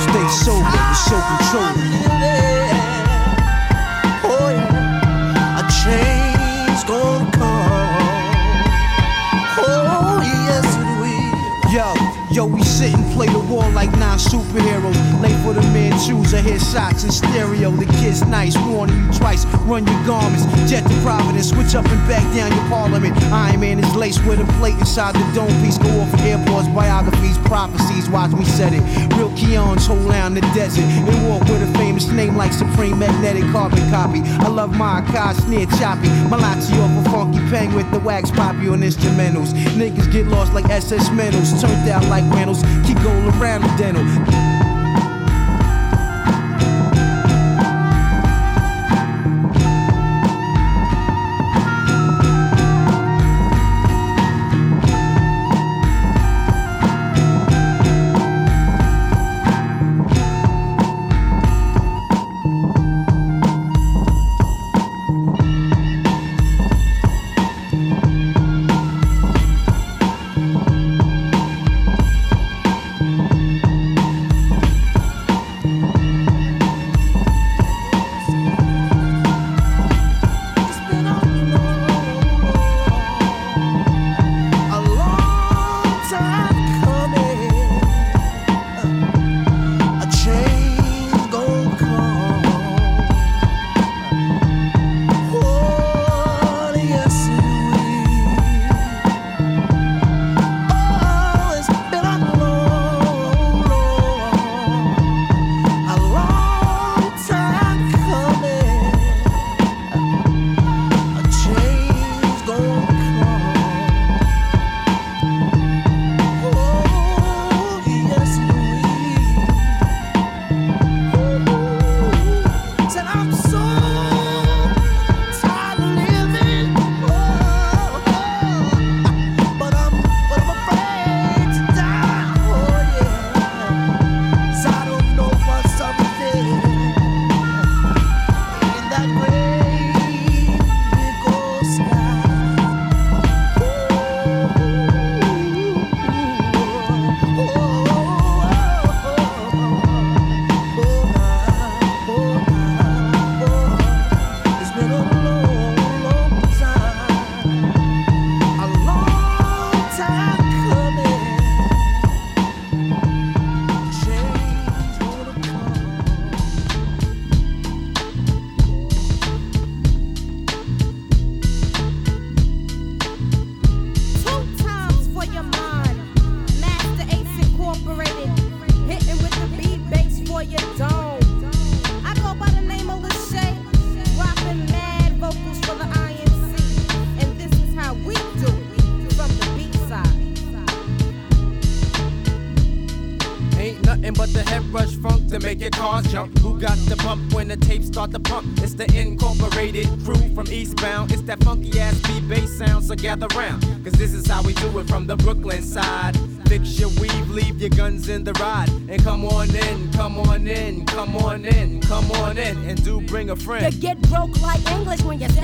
Stay superheroes. Late for the men choose, I hear shots in stereo. The kid's nice, warning you twice. Run your garments, jet to Providence, switch up and back down your parliament. Iron Man is laced with a plate inside the dome piece. Go off airports, biographies, prophecies, watch me set it. Real Keons hold down the desert and walk with a famous name like Supreme Magnetic Carbon Copy. I love my Kai snare choppy. Off a funky peng with the wax poppy on instrumentals. Niggas get lost like SS Mentos, turned out like Reynolds. Keep going around the dental. A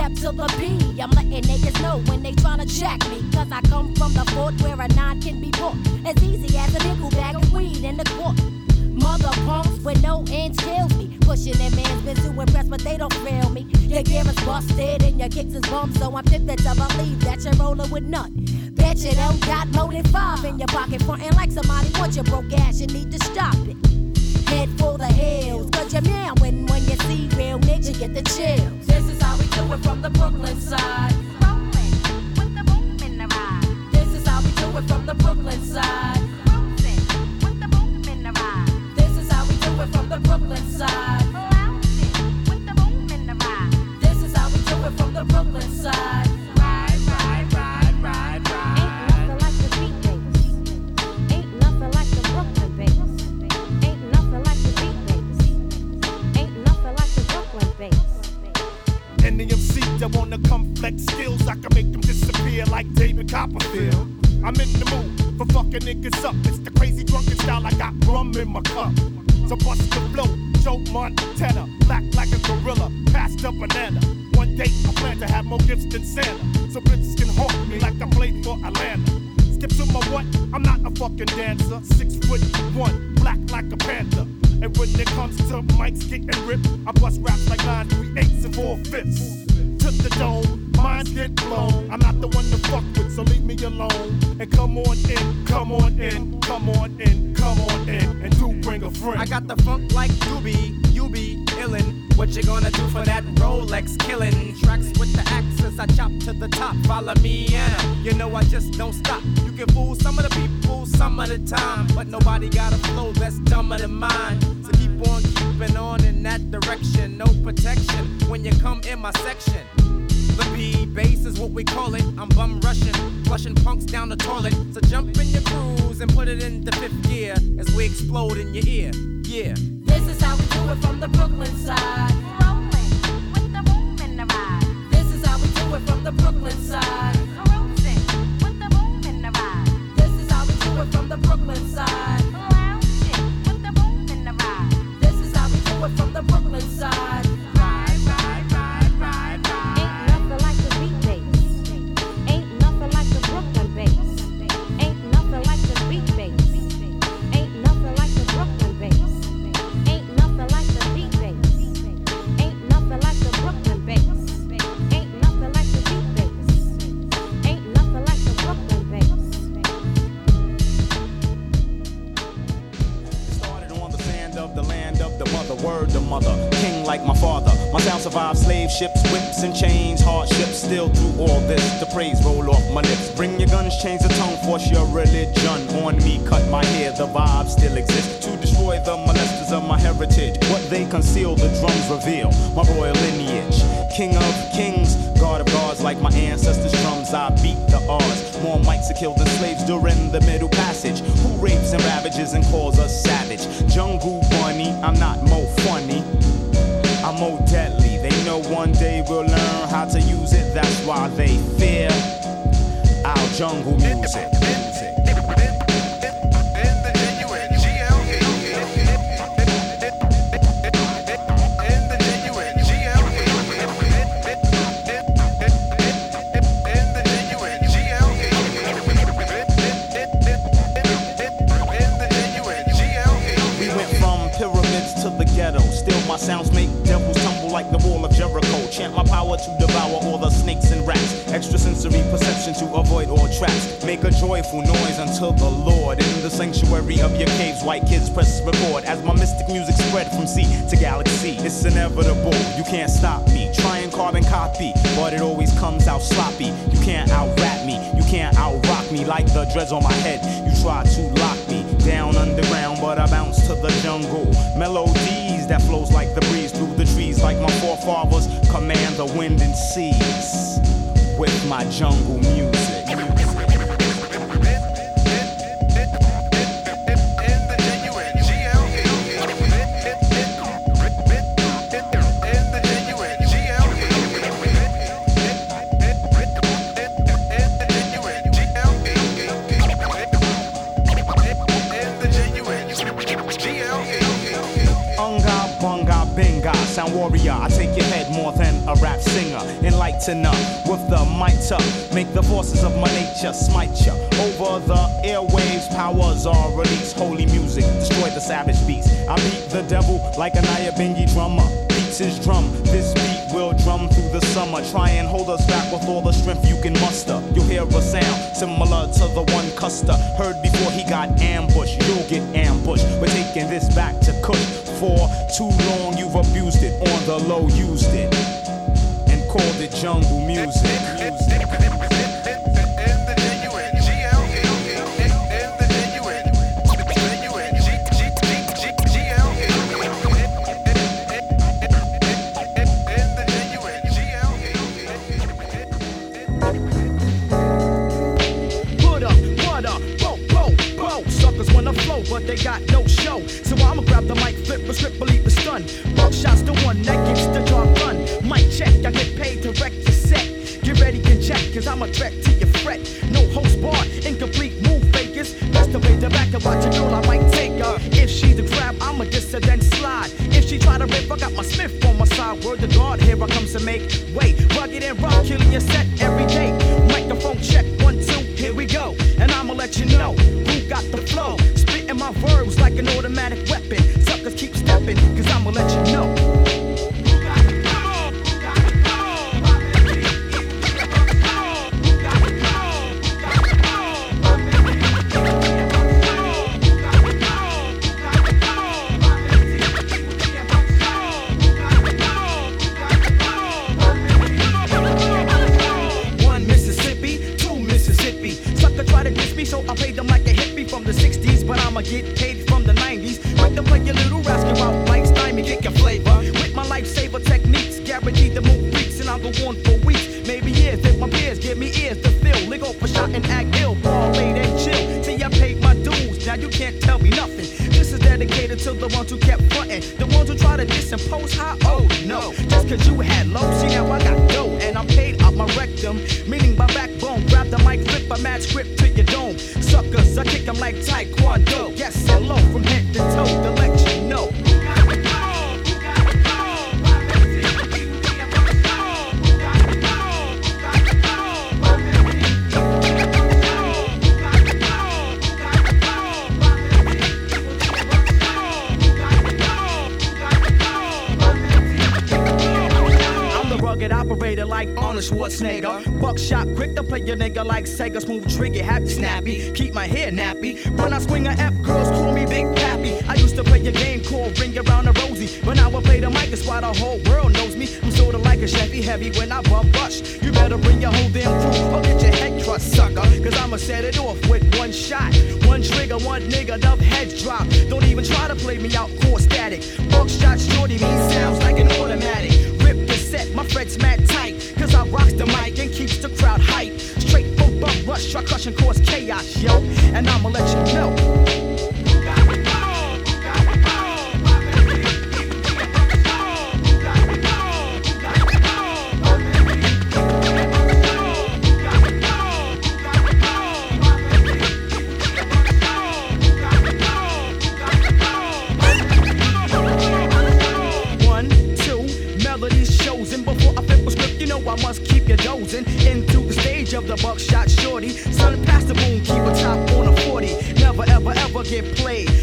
step to the P. I'm letting niggas know when they tryna jack me. Cause I come from the fort where a nine can be bought. As easy as a nickel bag of weed in the court. Mother punks with no ends kills me. Pushing that man's been too impressed, but they don't feel me. Your gear is busted and your kicks is bummed, so I'm tempted to believe that you're rolling with none. Bet you don't got more than five in your pocket, frontin' like somebody wants your broke ass. You need to stop it. Head for the hills, cause you're meowing when you see real niggas, you get the chills. This is how we do it from the Brooklyn side. This is how we do it from the Brooklyn side. This is how we do it from the Brooklyn side. This is how we do it from the Brooklyn side. That wanna come flex skills, I can make them disappear like David Copperfield. I'm in the mood for fucking niggas up. It's the crazy drunken style, I got rum in my cup. So bust the flow, Joe Montana, black like a gorilla, passed a banana. One day I plan to have more gifts than Santa, so bitches can haunt me like I played for Atlanta. Skip to my what? I'm not a fucking dancer. Six foot one, black like a panther. And when it comes to mics getting ripped, I bust raps like nine three eighths and four fifths. To the dome, minds get blown. I'm not the one to fuck with, so leave me alone. And come on in, come on in, come on in, come on in, and do bring a friend. I got the funk like you be, you be illin'. What you gonna do for that Rolex killing? Tracks with the axes, I chop to the top. Follow me, Anna. You know I just don't stop. You can fool some of the people, some of the time. But nobody got a flow that's dumber than mine. So keep on keeping on in that direction. No protection when you come in my section. The B bass is what we call it. I'm bum rushing, flushing punks down the toilet. So jump in your cruise and put it into fifth gear as we explode in your ear. Yeah. This is how we do it from the Brooklyn side. Rolling with the boom in the ride. This is how we do it from the Brooklyn side. Warrior. I take your head more than a rap singer. Enlightener with the up, make the forces of my nature smite ya. Over the airwaves, powers are released. Holy music, destroy the savage beast. I beat the devil like a Nyabingi drummer. Beats his drum, this beat will drum through the summer. Try and hold us back with all the strength you can muster. You'll hear a sound similar to the one Custer heard before he got ambushed. You'll get ambushed. We're taking this back to Kush. For too long you've abused it, on the low used it, and called it jungle music. Put up, what up, bo, bo, bo. Suckers wanna flow, but they got no the a strip, believe the stun. Buckshot's the one that gets the job done. Mic check, I get paid to wreck your set. Get ready, can check, cause I'm a threat to your fret. No host bar, incomplete move fakers. Best to play the back and watch a girl, I might take her. If she's a grab, I'ma diss then slide. If she try to rip, I got my Smith on my side. Word to God, here I come to make way. Rugged and rock, killing your set every day. Microphone check, one, two, here we go. And I'ma let you know who got the flow. Spitting my verbs like an automatic cause I'ma let you know. Cause you had low, see now I got dough, and I'm paid up my rectum, meaning my backbone. Grab the mic, flip a mad script to your dome. Suckers, I kick 'em like Taekwondo. Yes, hello, from head to toe to let like Arnold Schwarzenegger. Buckshot, quick to play your nigga like Sega. Smooth trigger, happy snappy. Keep my hair nappy. When I swing a F, girls call me Big Pappy. I used to play a game called Ring Around the Rosie. But now I play the mic, it's why the whole world knows me. I'm sorta like a Chevy heavy when I bump rush. You better bring your whole damn crew or get your head crushed, sucker. Cause I'ma set it off with one shot. One trigger, one nigga, dub heads drop. Don't even try to play me out, core static. Buckshot shorty, me sounds like an automatic. Set, my fret's mad tight. Cause I rocks the mic and keeps the crowd hype. Straight from bump rush, try crush and cause chaos, yo. And I'ma let you know. Get played.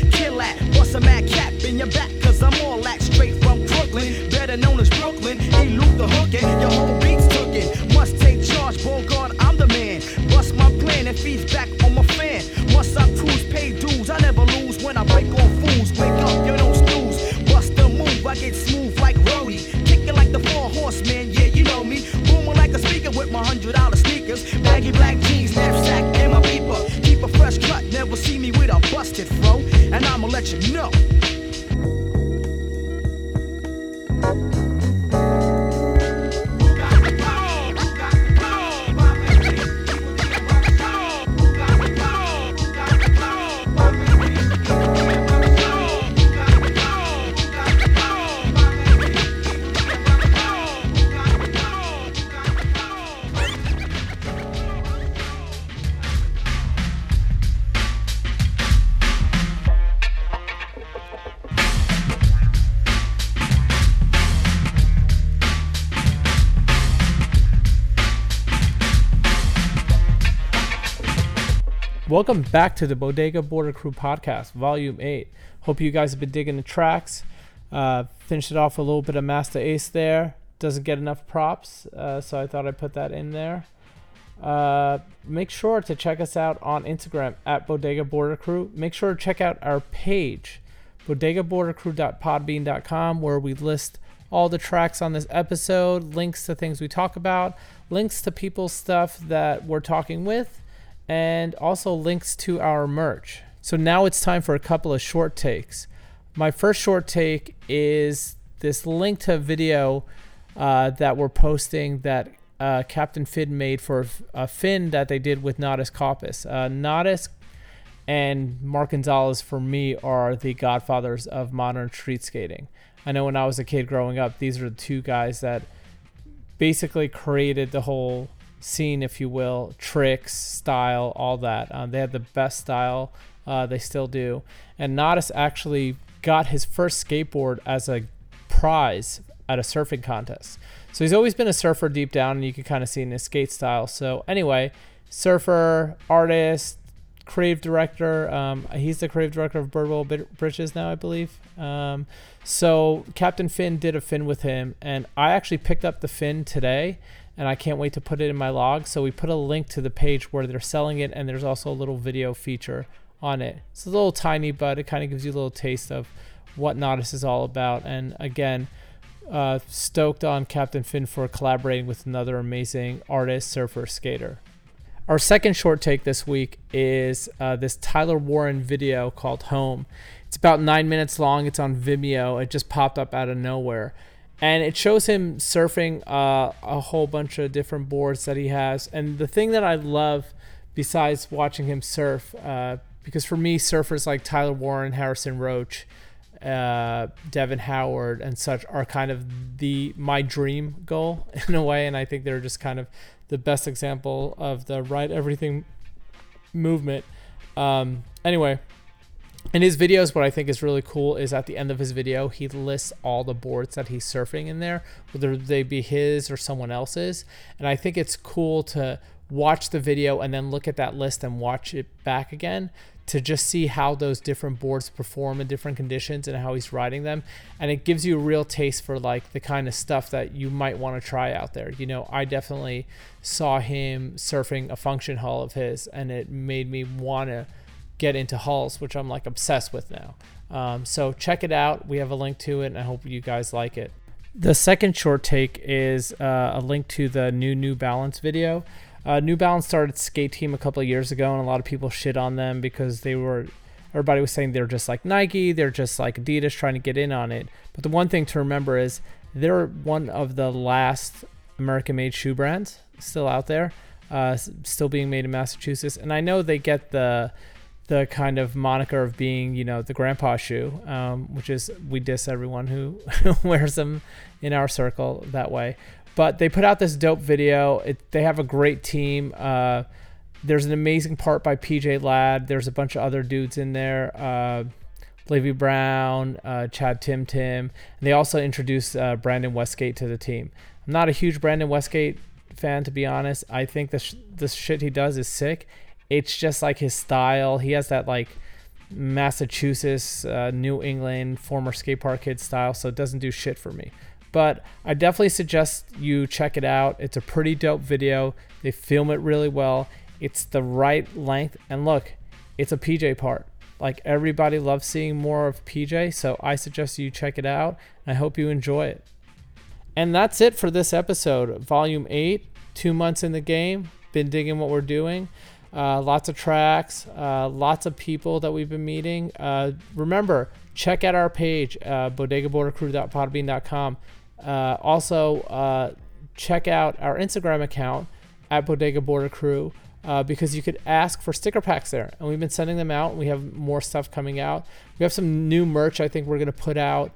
Welcome back to the Bodega Border Crew podcast, Volume 8. Hope you guys have been digging the tracks. Uh, finished it off a little bit of Masta Ace there. Doesn't get enough props, uh, so I thought I'd put that in there. Uh, make sure to check us out on Instagram at Bodega Border Crew. Make sure to check out our page, bodegabordercrew.podbean.com, where we list all the tracks on this episode, links to things we talk about, links to people's stuff that we're talking with, and also links to our merch. So now it's time for a couple of short takes. My first short take is this link to a video uh, that we're posting that uh, Captain Fin made for a fin that they did with Natas Kaupas. Uh, Natas and Mark Gonzalez, for me, are the godfathers of modern street skating. I know when I was a kid growing up, these are the two guys that basically created the whole scene, if you will, tricks, style, all that. Um, they had the best style. Uh, they still do. And Natas actually got his first skateboard as a prize at a surfing contest. So he's always been a surfer deep down, and you can kind of see in his skate style. So anyway, surfer, artist, creative director. Um, he's the creative director of Birdwell Britches now, I believe. Um, so Captain Fin did a fin with him, and I actually picked up the fin today, and I can't wait to put it in my log. So we put a link to the page where they're selling it, and there's also a little video feature on it. It's a little tiny, but it kind of gives you a little taste of what Natas is all about. And again, uh, stoked on Captain Fin for collaborating with another amazing artist, surfer, skater. Our second short take this week is uh, this Tyler Warren video called Home. It's about nine minutes long. It's on Vimeo. It just popped up out of nowhere. And it shows him surfing uh, a whole bunch of different boards that he has. And the thing that I love, besides watching him surf, uh, because for me, surfers like Tyler Warren, Harrison Roach, uh, Devon Howard, and such are kind of the my dream goal in a way. And I think they're just kind of the best example of the right everything movement. Um, anyway, in his videos, what I think is really cool is at the end of his video, he lists all the boards that he's surfing in there, whether they be his or someone else's. And I think it's cool to watch the video and then look at that list and watch it back again to just see how those different boards perform in different conditions and how he's riding them. And it gives you a real taste for like the kind of stuff that you might want to try out there. You know, I definitely saw him surfing a function hull of his and it made me want to get into hulls, which I'm like obsessed with now. Um, so check it out. We have a link to it, and I hope you guys like it. The second short take is uh, a link to the new New Balance video. Uh, new Balance started Skate Team a couple of years ago, and a lot of people shit on them because they were. Everybody was saying they're just like Nike, they're just like Adidas trying to get in on it. But the one thing to remember is they're one of the last American-made shoe brands still out there, uh, still being made in Massachusetts. And I know they get the the kind of moniker of being, you know, the grandpa shoe, um, which is we diss everyone who wears them in our circle that way. But they put out this dope video. It, they have a great team. Uh, there's an amazing part by PJ Ladd. There's a bunch of other dudes in there. Uh, Levi Brown, uh, Chad Tim Tim. And they also introduced uh, Brandon Westgate to the team. I'm not a huge Brandon Westgate fan, to be honest. I think the, sh- the shit he does is sick it's just like his style. He has that like Massachusetts, uh, New England, former skate park kid style, so it doesn't do shit for me. But I definitely suggest you check it out. It's a pretty dope video. They film it really well. It's the right length, and look, it's a PJ part. Like everybody loves seeing more of PJ, so I suggest you check it out. I hope you enjoy it. And that's it for this episode, Volume 8. Two months in the game. Been digging what we're doing. Uh, lots of tracks, uh, lots of people that we've been meeting. Uh, remember, check out our page, uh, bodegabordercrew.podbean.com. Uh, also, uh, check out our Instagram account at Bodega Border Crew because you could ask for sticker packs there. And we've been sending them out. We have more stuff coming out. We have some new merch I think we're going to put out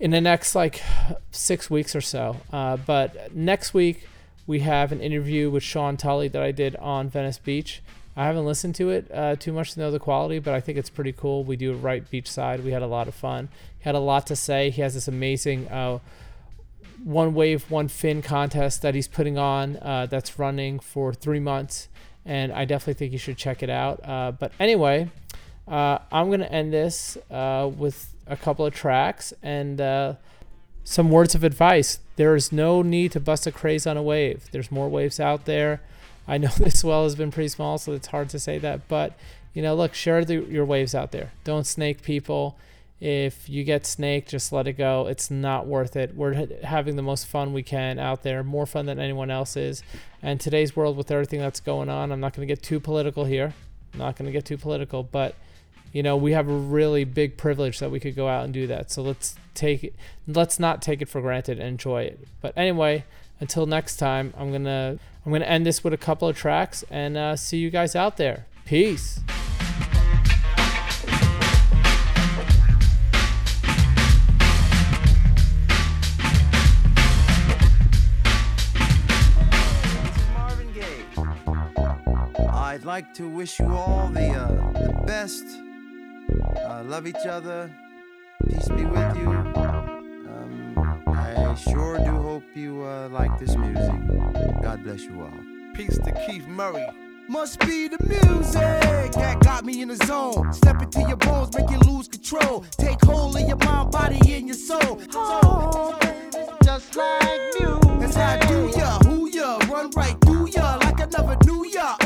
in the next like six weeks or so. But next week, we have an interview with Sean Tully that I did on Venice Beach. I haven't listened to it uh, too much to know the quality, but I think it's pretty cool. We do it right beachside. We had a lot of fun. He had a lot to say. He has this amazing uh, one wave, one fin contest that he's putting on uh, that's running for three months, and I definitely think you should check it out. Uh, but anyway, uh, I'm going to end this uh, with a couple of tracks and some words of advice. There is no need to bust a craze on a wave. There's more waves out there. I know this well has been pretty small, so it's hard to say that. But, you know, look, share the, your waves out there. Don't snake people. If you get snaked, just let it go. It's not worth it. We're having the most fun we can out there, more fun than anyone else is. And today's world, with everything that's going on, I'm not going to get too political here. I'm not going to get too political, but you know we have a really big privilege that we could go out and do that. So let's take it let's not take it for granted and enjoy it. But anyway until next time i'm gonna i'm gonna end this with a couple of tracks and uh, see you guys out there. Peace. I'd like to wish you all the uh, the best. Uh, love each other. Peace be with you. Um, I sure do hope you uh, like this music. God bless you all. Peace to Keith Murray. Must be the music that got me in the zone. Step into your bones, make you lose control. Take hold of your mind, body, and your soul. So, just like music. That's how I do ya, who ya, run right through ya like I never knew ya.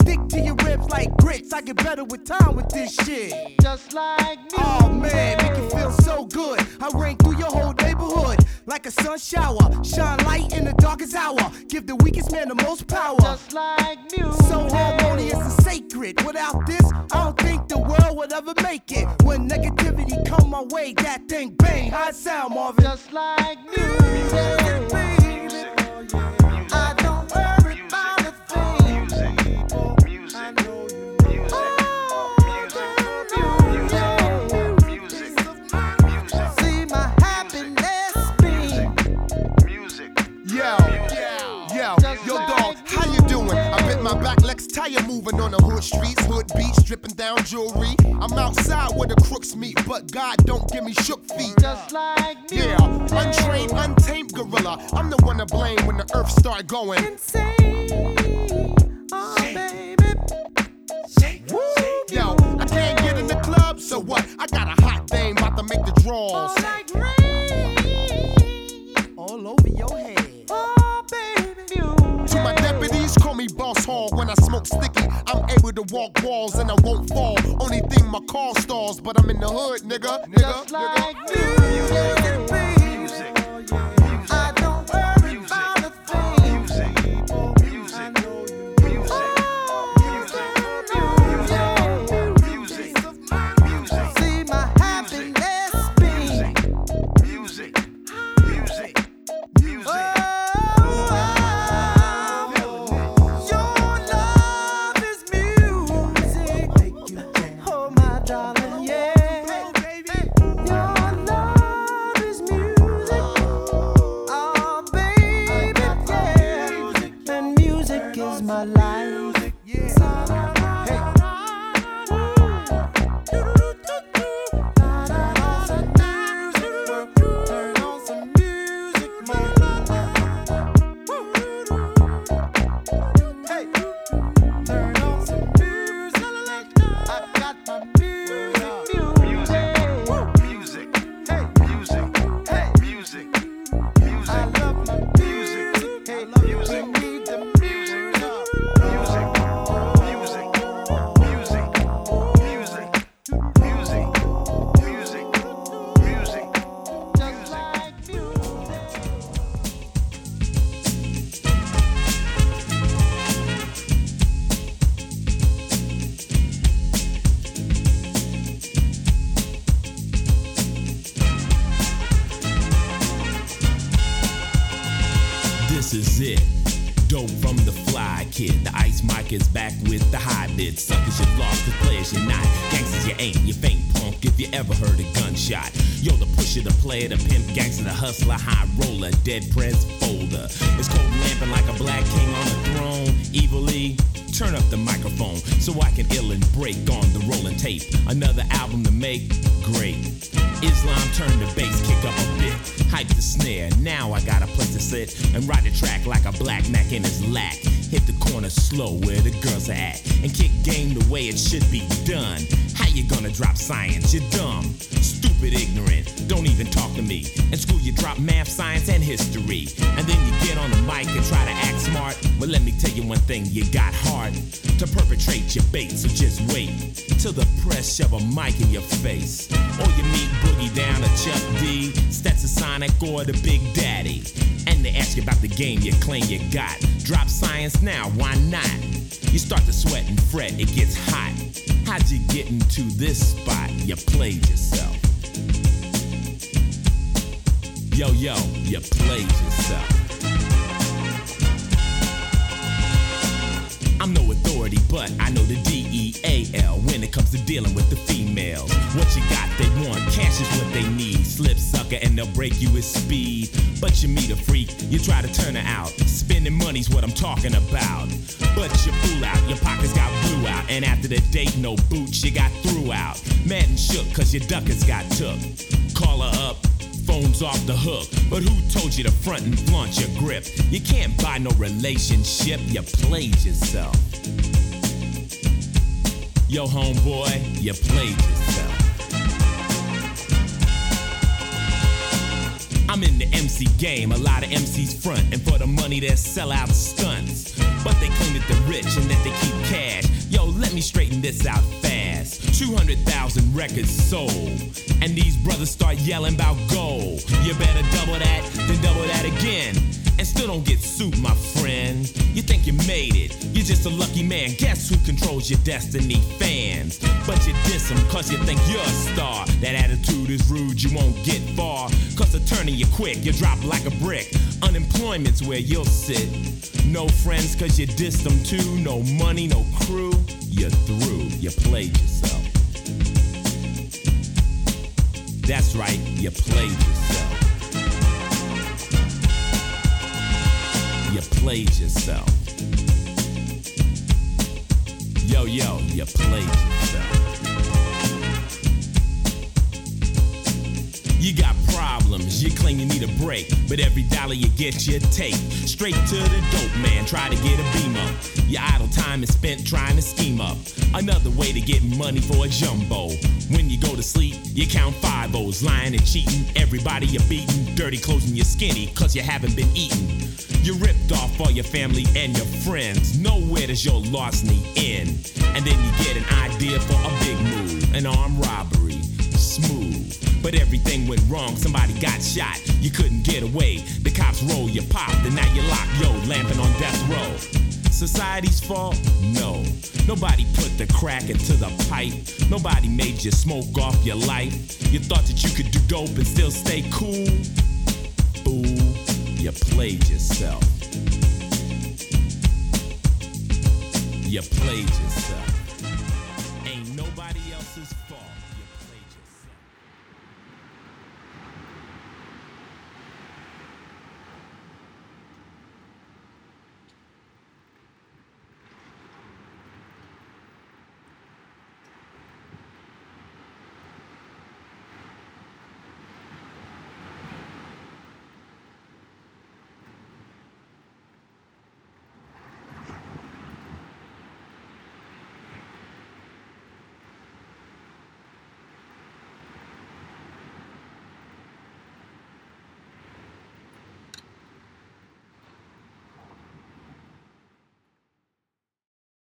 Stick to your ribs like grits. I get better with time with this shit. Just like me. Oh man, make you feel so good. I rain through your whole neighborhood like a sun shower. Shine light in the darkest hour. Give the weakest man the most power. Just like music. So harmonious and sacred. Without this, I don't think the world would ever make it. When negativity come my way, that thing bang. High sound, Marvin. Just like music. baby. Moving on the hood streets, hood beats, dripping down jewelry. I'm outside where the crooks meet, but God don't give me shook feet. Just like me. Yeah, untrained, untamed gorilla. I'm the one to blame when the earth start going insane. Oh, baby. woo. Yo, I can't get in the club, so what? I got a hot thing about to make the draws. All like rain all over your head. Oh, Hog. When I smoke sticky, I'm able to walk walls and I won't fall. Only thing my car stalls, but I'm in the hood, nigga. Nigga, Just like music, my life. Ice is back with the high bid. Suckers you lost, the players you're not. Gangsters you ain't, you faint punk if you ever heard a gunshot. Yo, the pusher, the player, the pimp, gangster, the hustler, high roller, dead prez folder. It's cold lamping like a black king on a throne. Evilly, turn up the microphone so I can ill and break on the rolling tape. Another album to make, great. Islam turn the bass, kick up a bit. Hype the snare, now I got a place to sit and ride the track like a black Mac in his lack. Hit the corner slow where the girls are at and kick game the way it should be done. How you gonna drop science? You're dumb, stupid, ignorant. Don't even talk to me. In school, you drop math, science, and history. And then you get on the mic and try to act smart. But let me tell you one thing you got heart to perpetrate your bait, so just wait till the press shove a mic in your face. Or you meet Boogie down at Chuck D, Stetsasonic, or the Big Daddy. And they ask you about the game you claim you got. Drop science now, why not? You start to sweat and fret, it gets hot. How'd you get into this spot? You played yourself. Yo, yo, you played yourself. I'm no authority, but I know the D-E-A-L when it comes to dealing with the females. What you got, they want. Cash is what they need. Slip sucker and they'll break you with speed. But you meet a freak, you try to turn her out. Spending money's what I'm talking about. But you fool out, your pockets got blew out. And after the date, no boots, you got threw out. Mad and shook, cause your duckers got took. Call her up, phone's off the hook. But who told you to front and flaunt your grip? You can't buy no relationship, you played yourself. Yo, homeboy, you played yourself. I'm in the MC game, a lot of MCs front, and for the money they sell out stunts. But they claim that they're rich and that they keep cash. Yo, let me straighten this out fast. 200,000 records sold, and these brothers start yelling about gold. You better double that, then double that again. And still don't get sued, my friend. You think you made it, you're just a lucky man. Guess who controls your destiny? Fans. But you diss them cause you think you're a star. That attitude is rude, you won't get far. Cause turning you quick, you drop like a brick. Unemployment's where you'll sit. No friends cause you dissed them too. No money, no crew. You're through, you played yourself. That's right, you played yourself. You played yourself. Yo, yo, you played yourself. You got problems, you claim you need a break, but every dollar you get, you take. Straight to the dope man, try to get a beam up. Your idle time is spent trying to scheme up another way to get money for a jumbo. When you go to sleep, you count five O's, lying and cheating. Everybody you're beating, dirty clothes and you're skinny, cause you haven't been eating. You ripped off all your family and your friends. Nowhere does your larceny end. And then you get an idea for a big move, an armed robbery. But everything went wrong, somebody got shot. You couldn't get away. The cops roll you popped, and now you're locked, yo, lamping on death row. Society's fault? No. Nobody put the crack into the pipe. Nobody made you smoke off your life. You thought that you could do dope and still stay cool? Fool, you played yourself. You played yourself.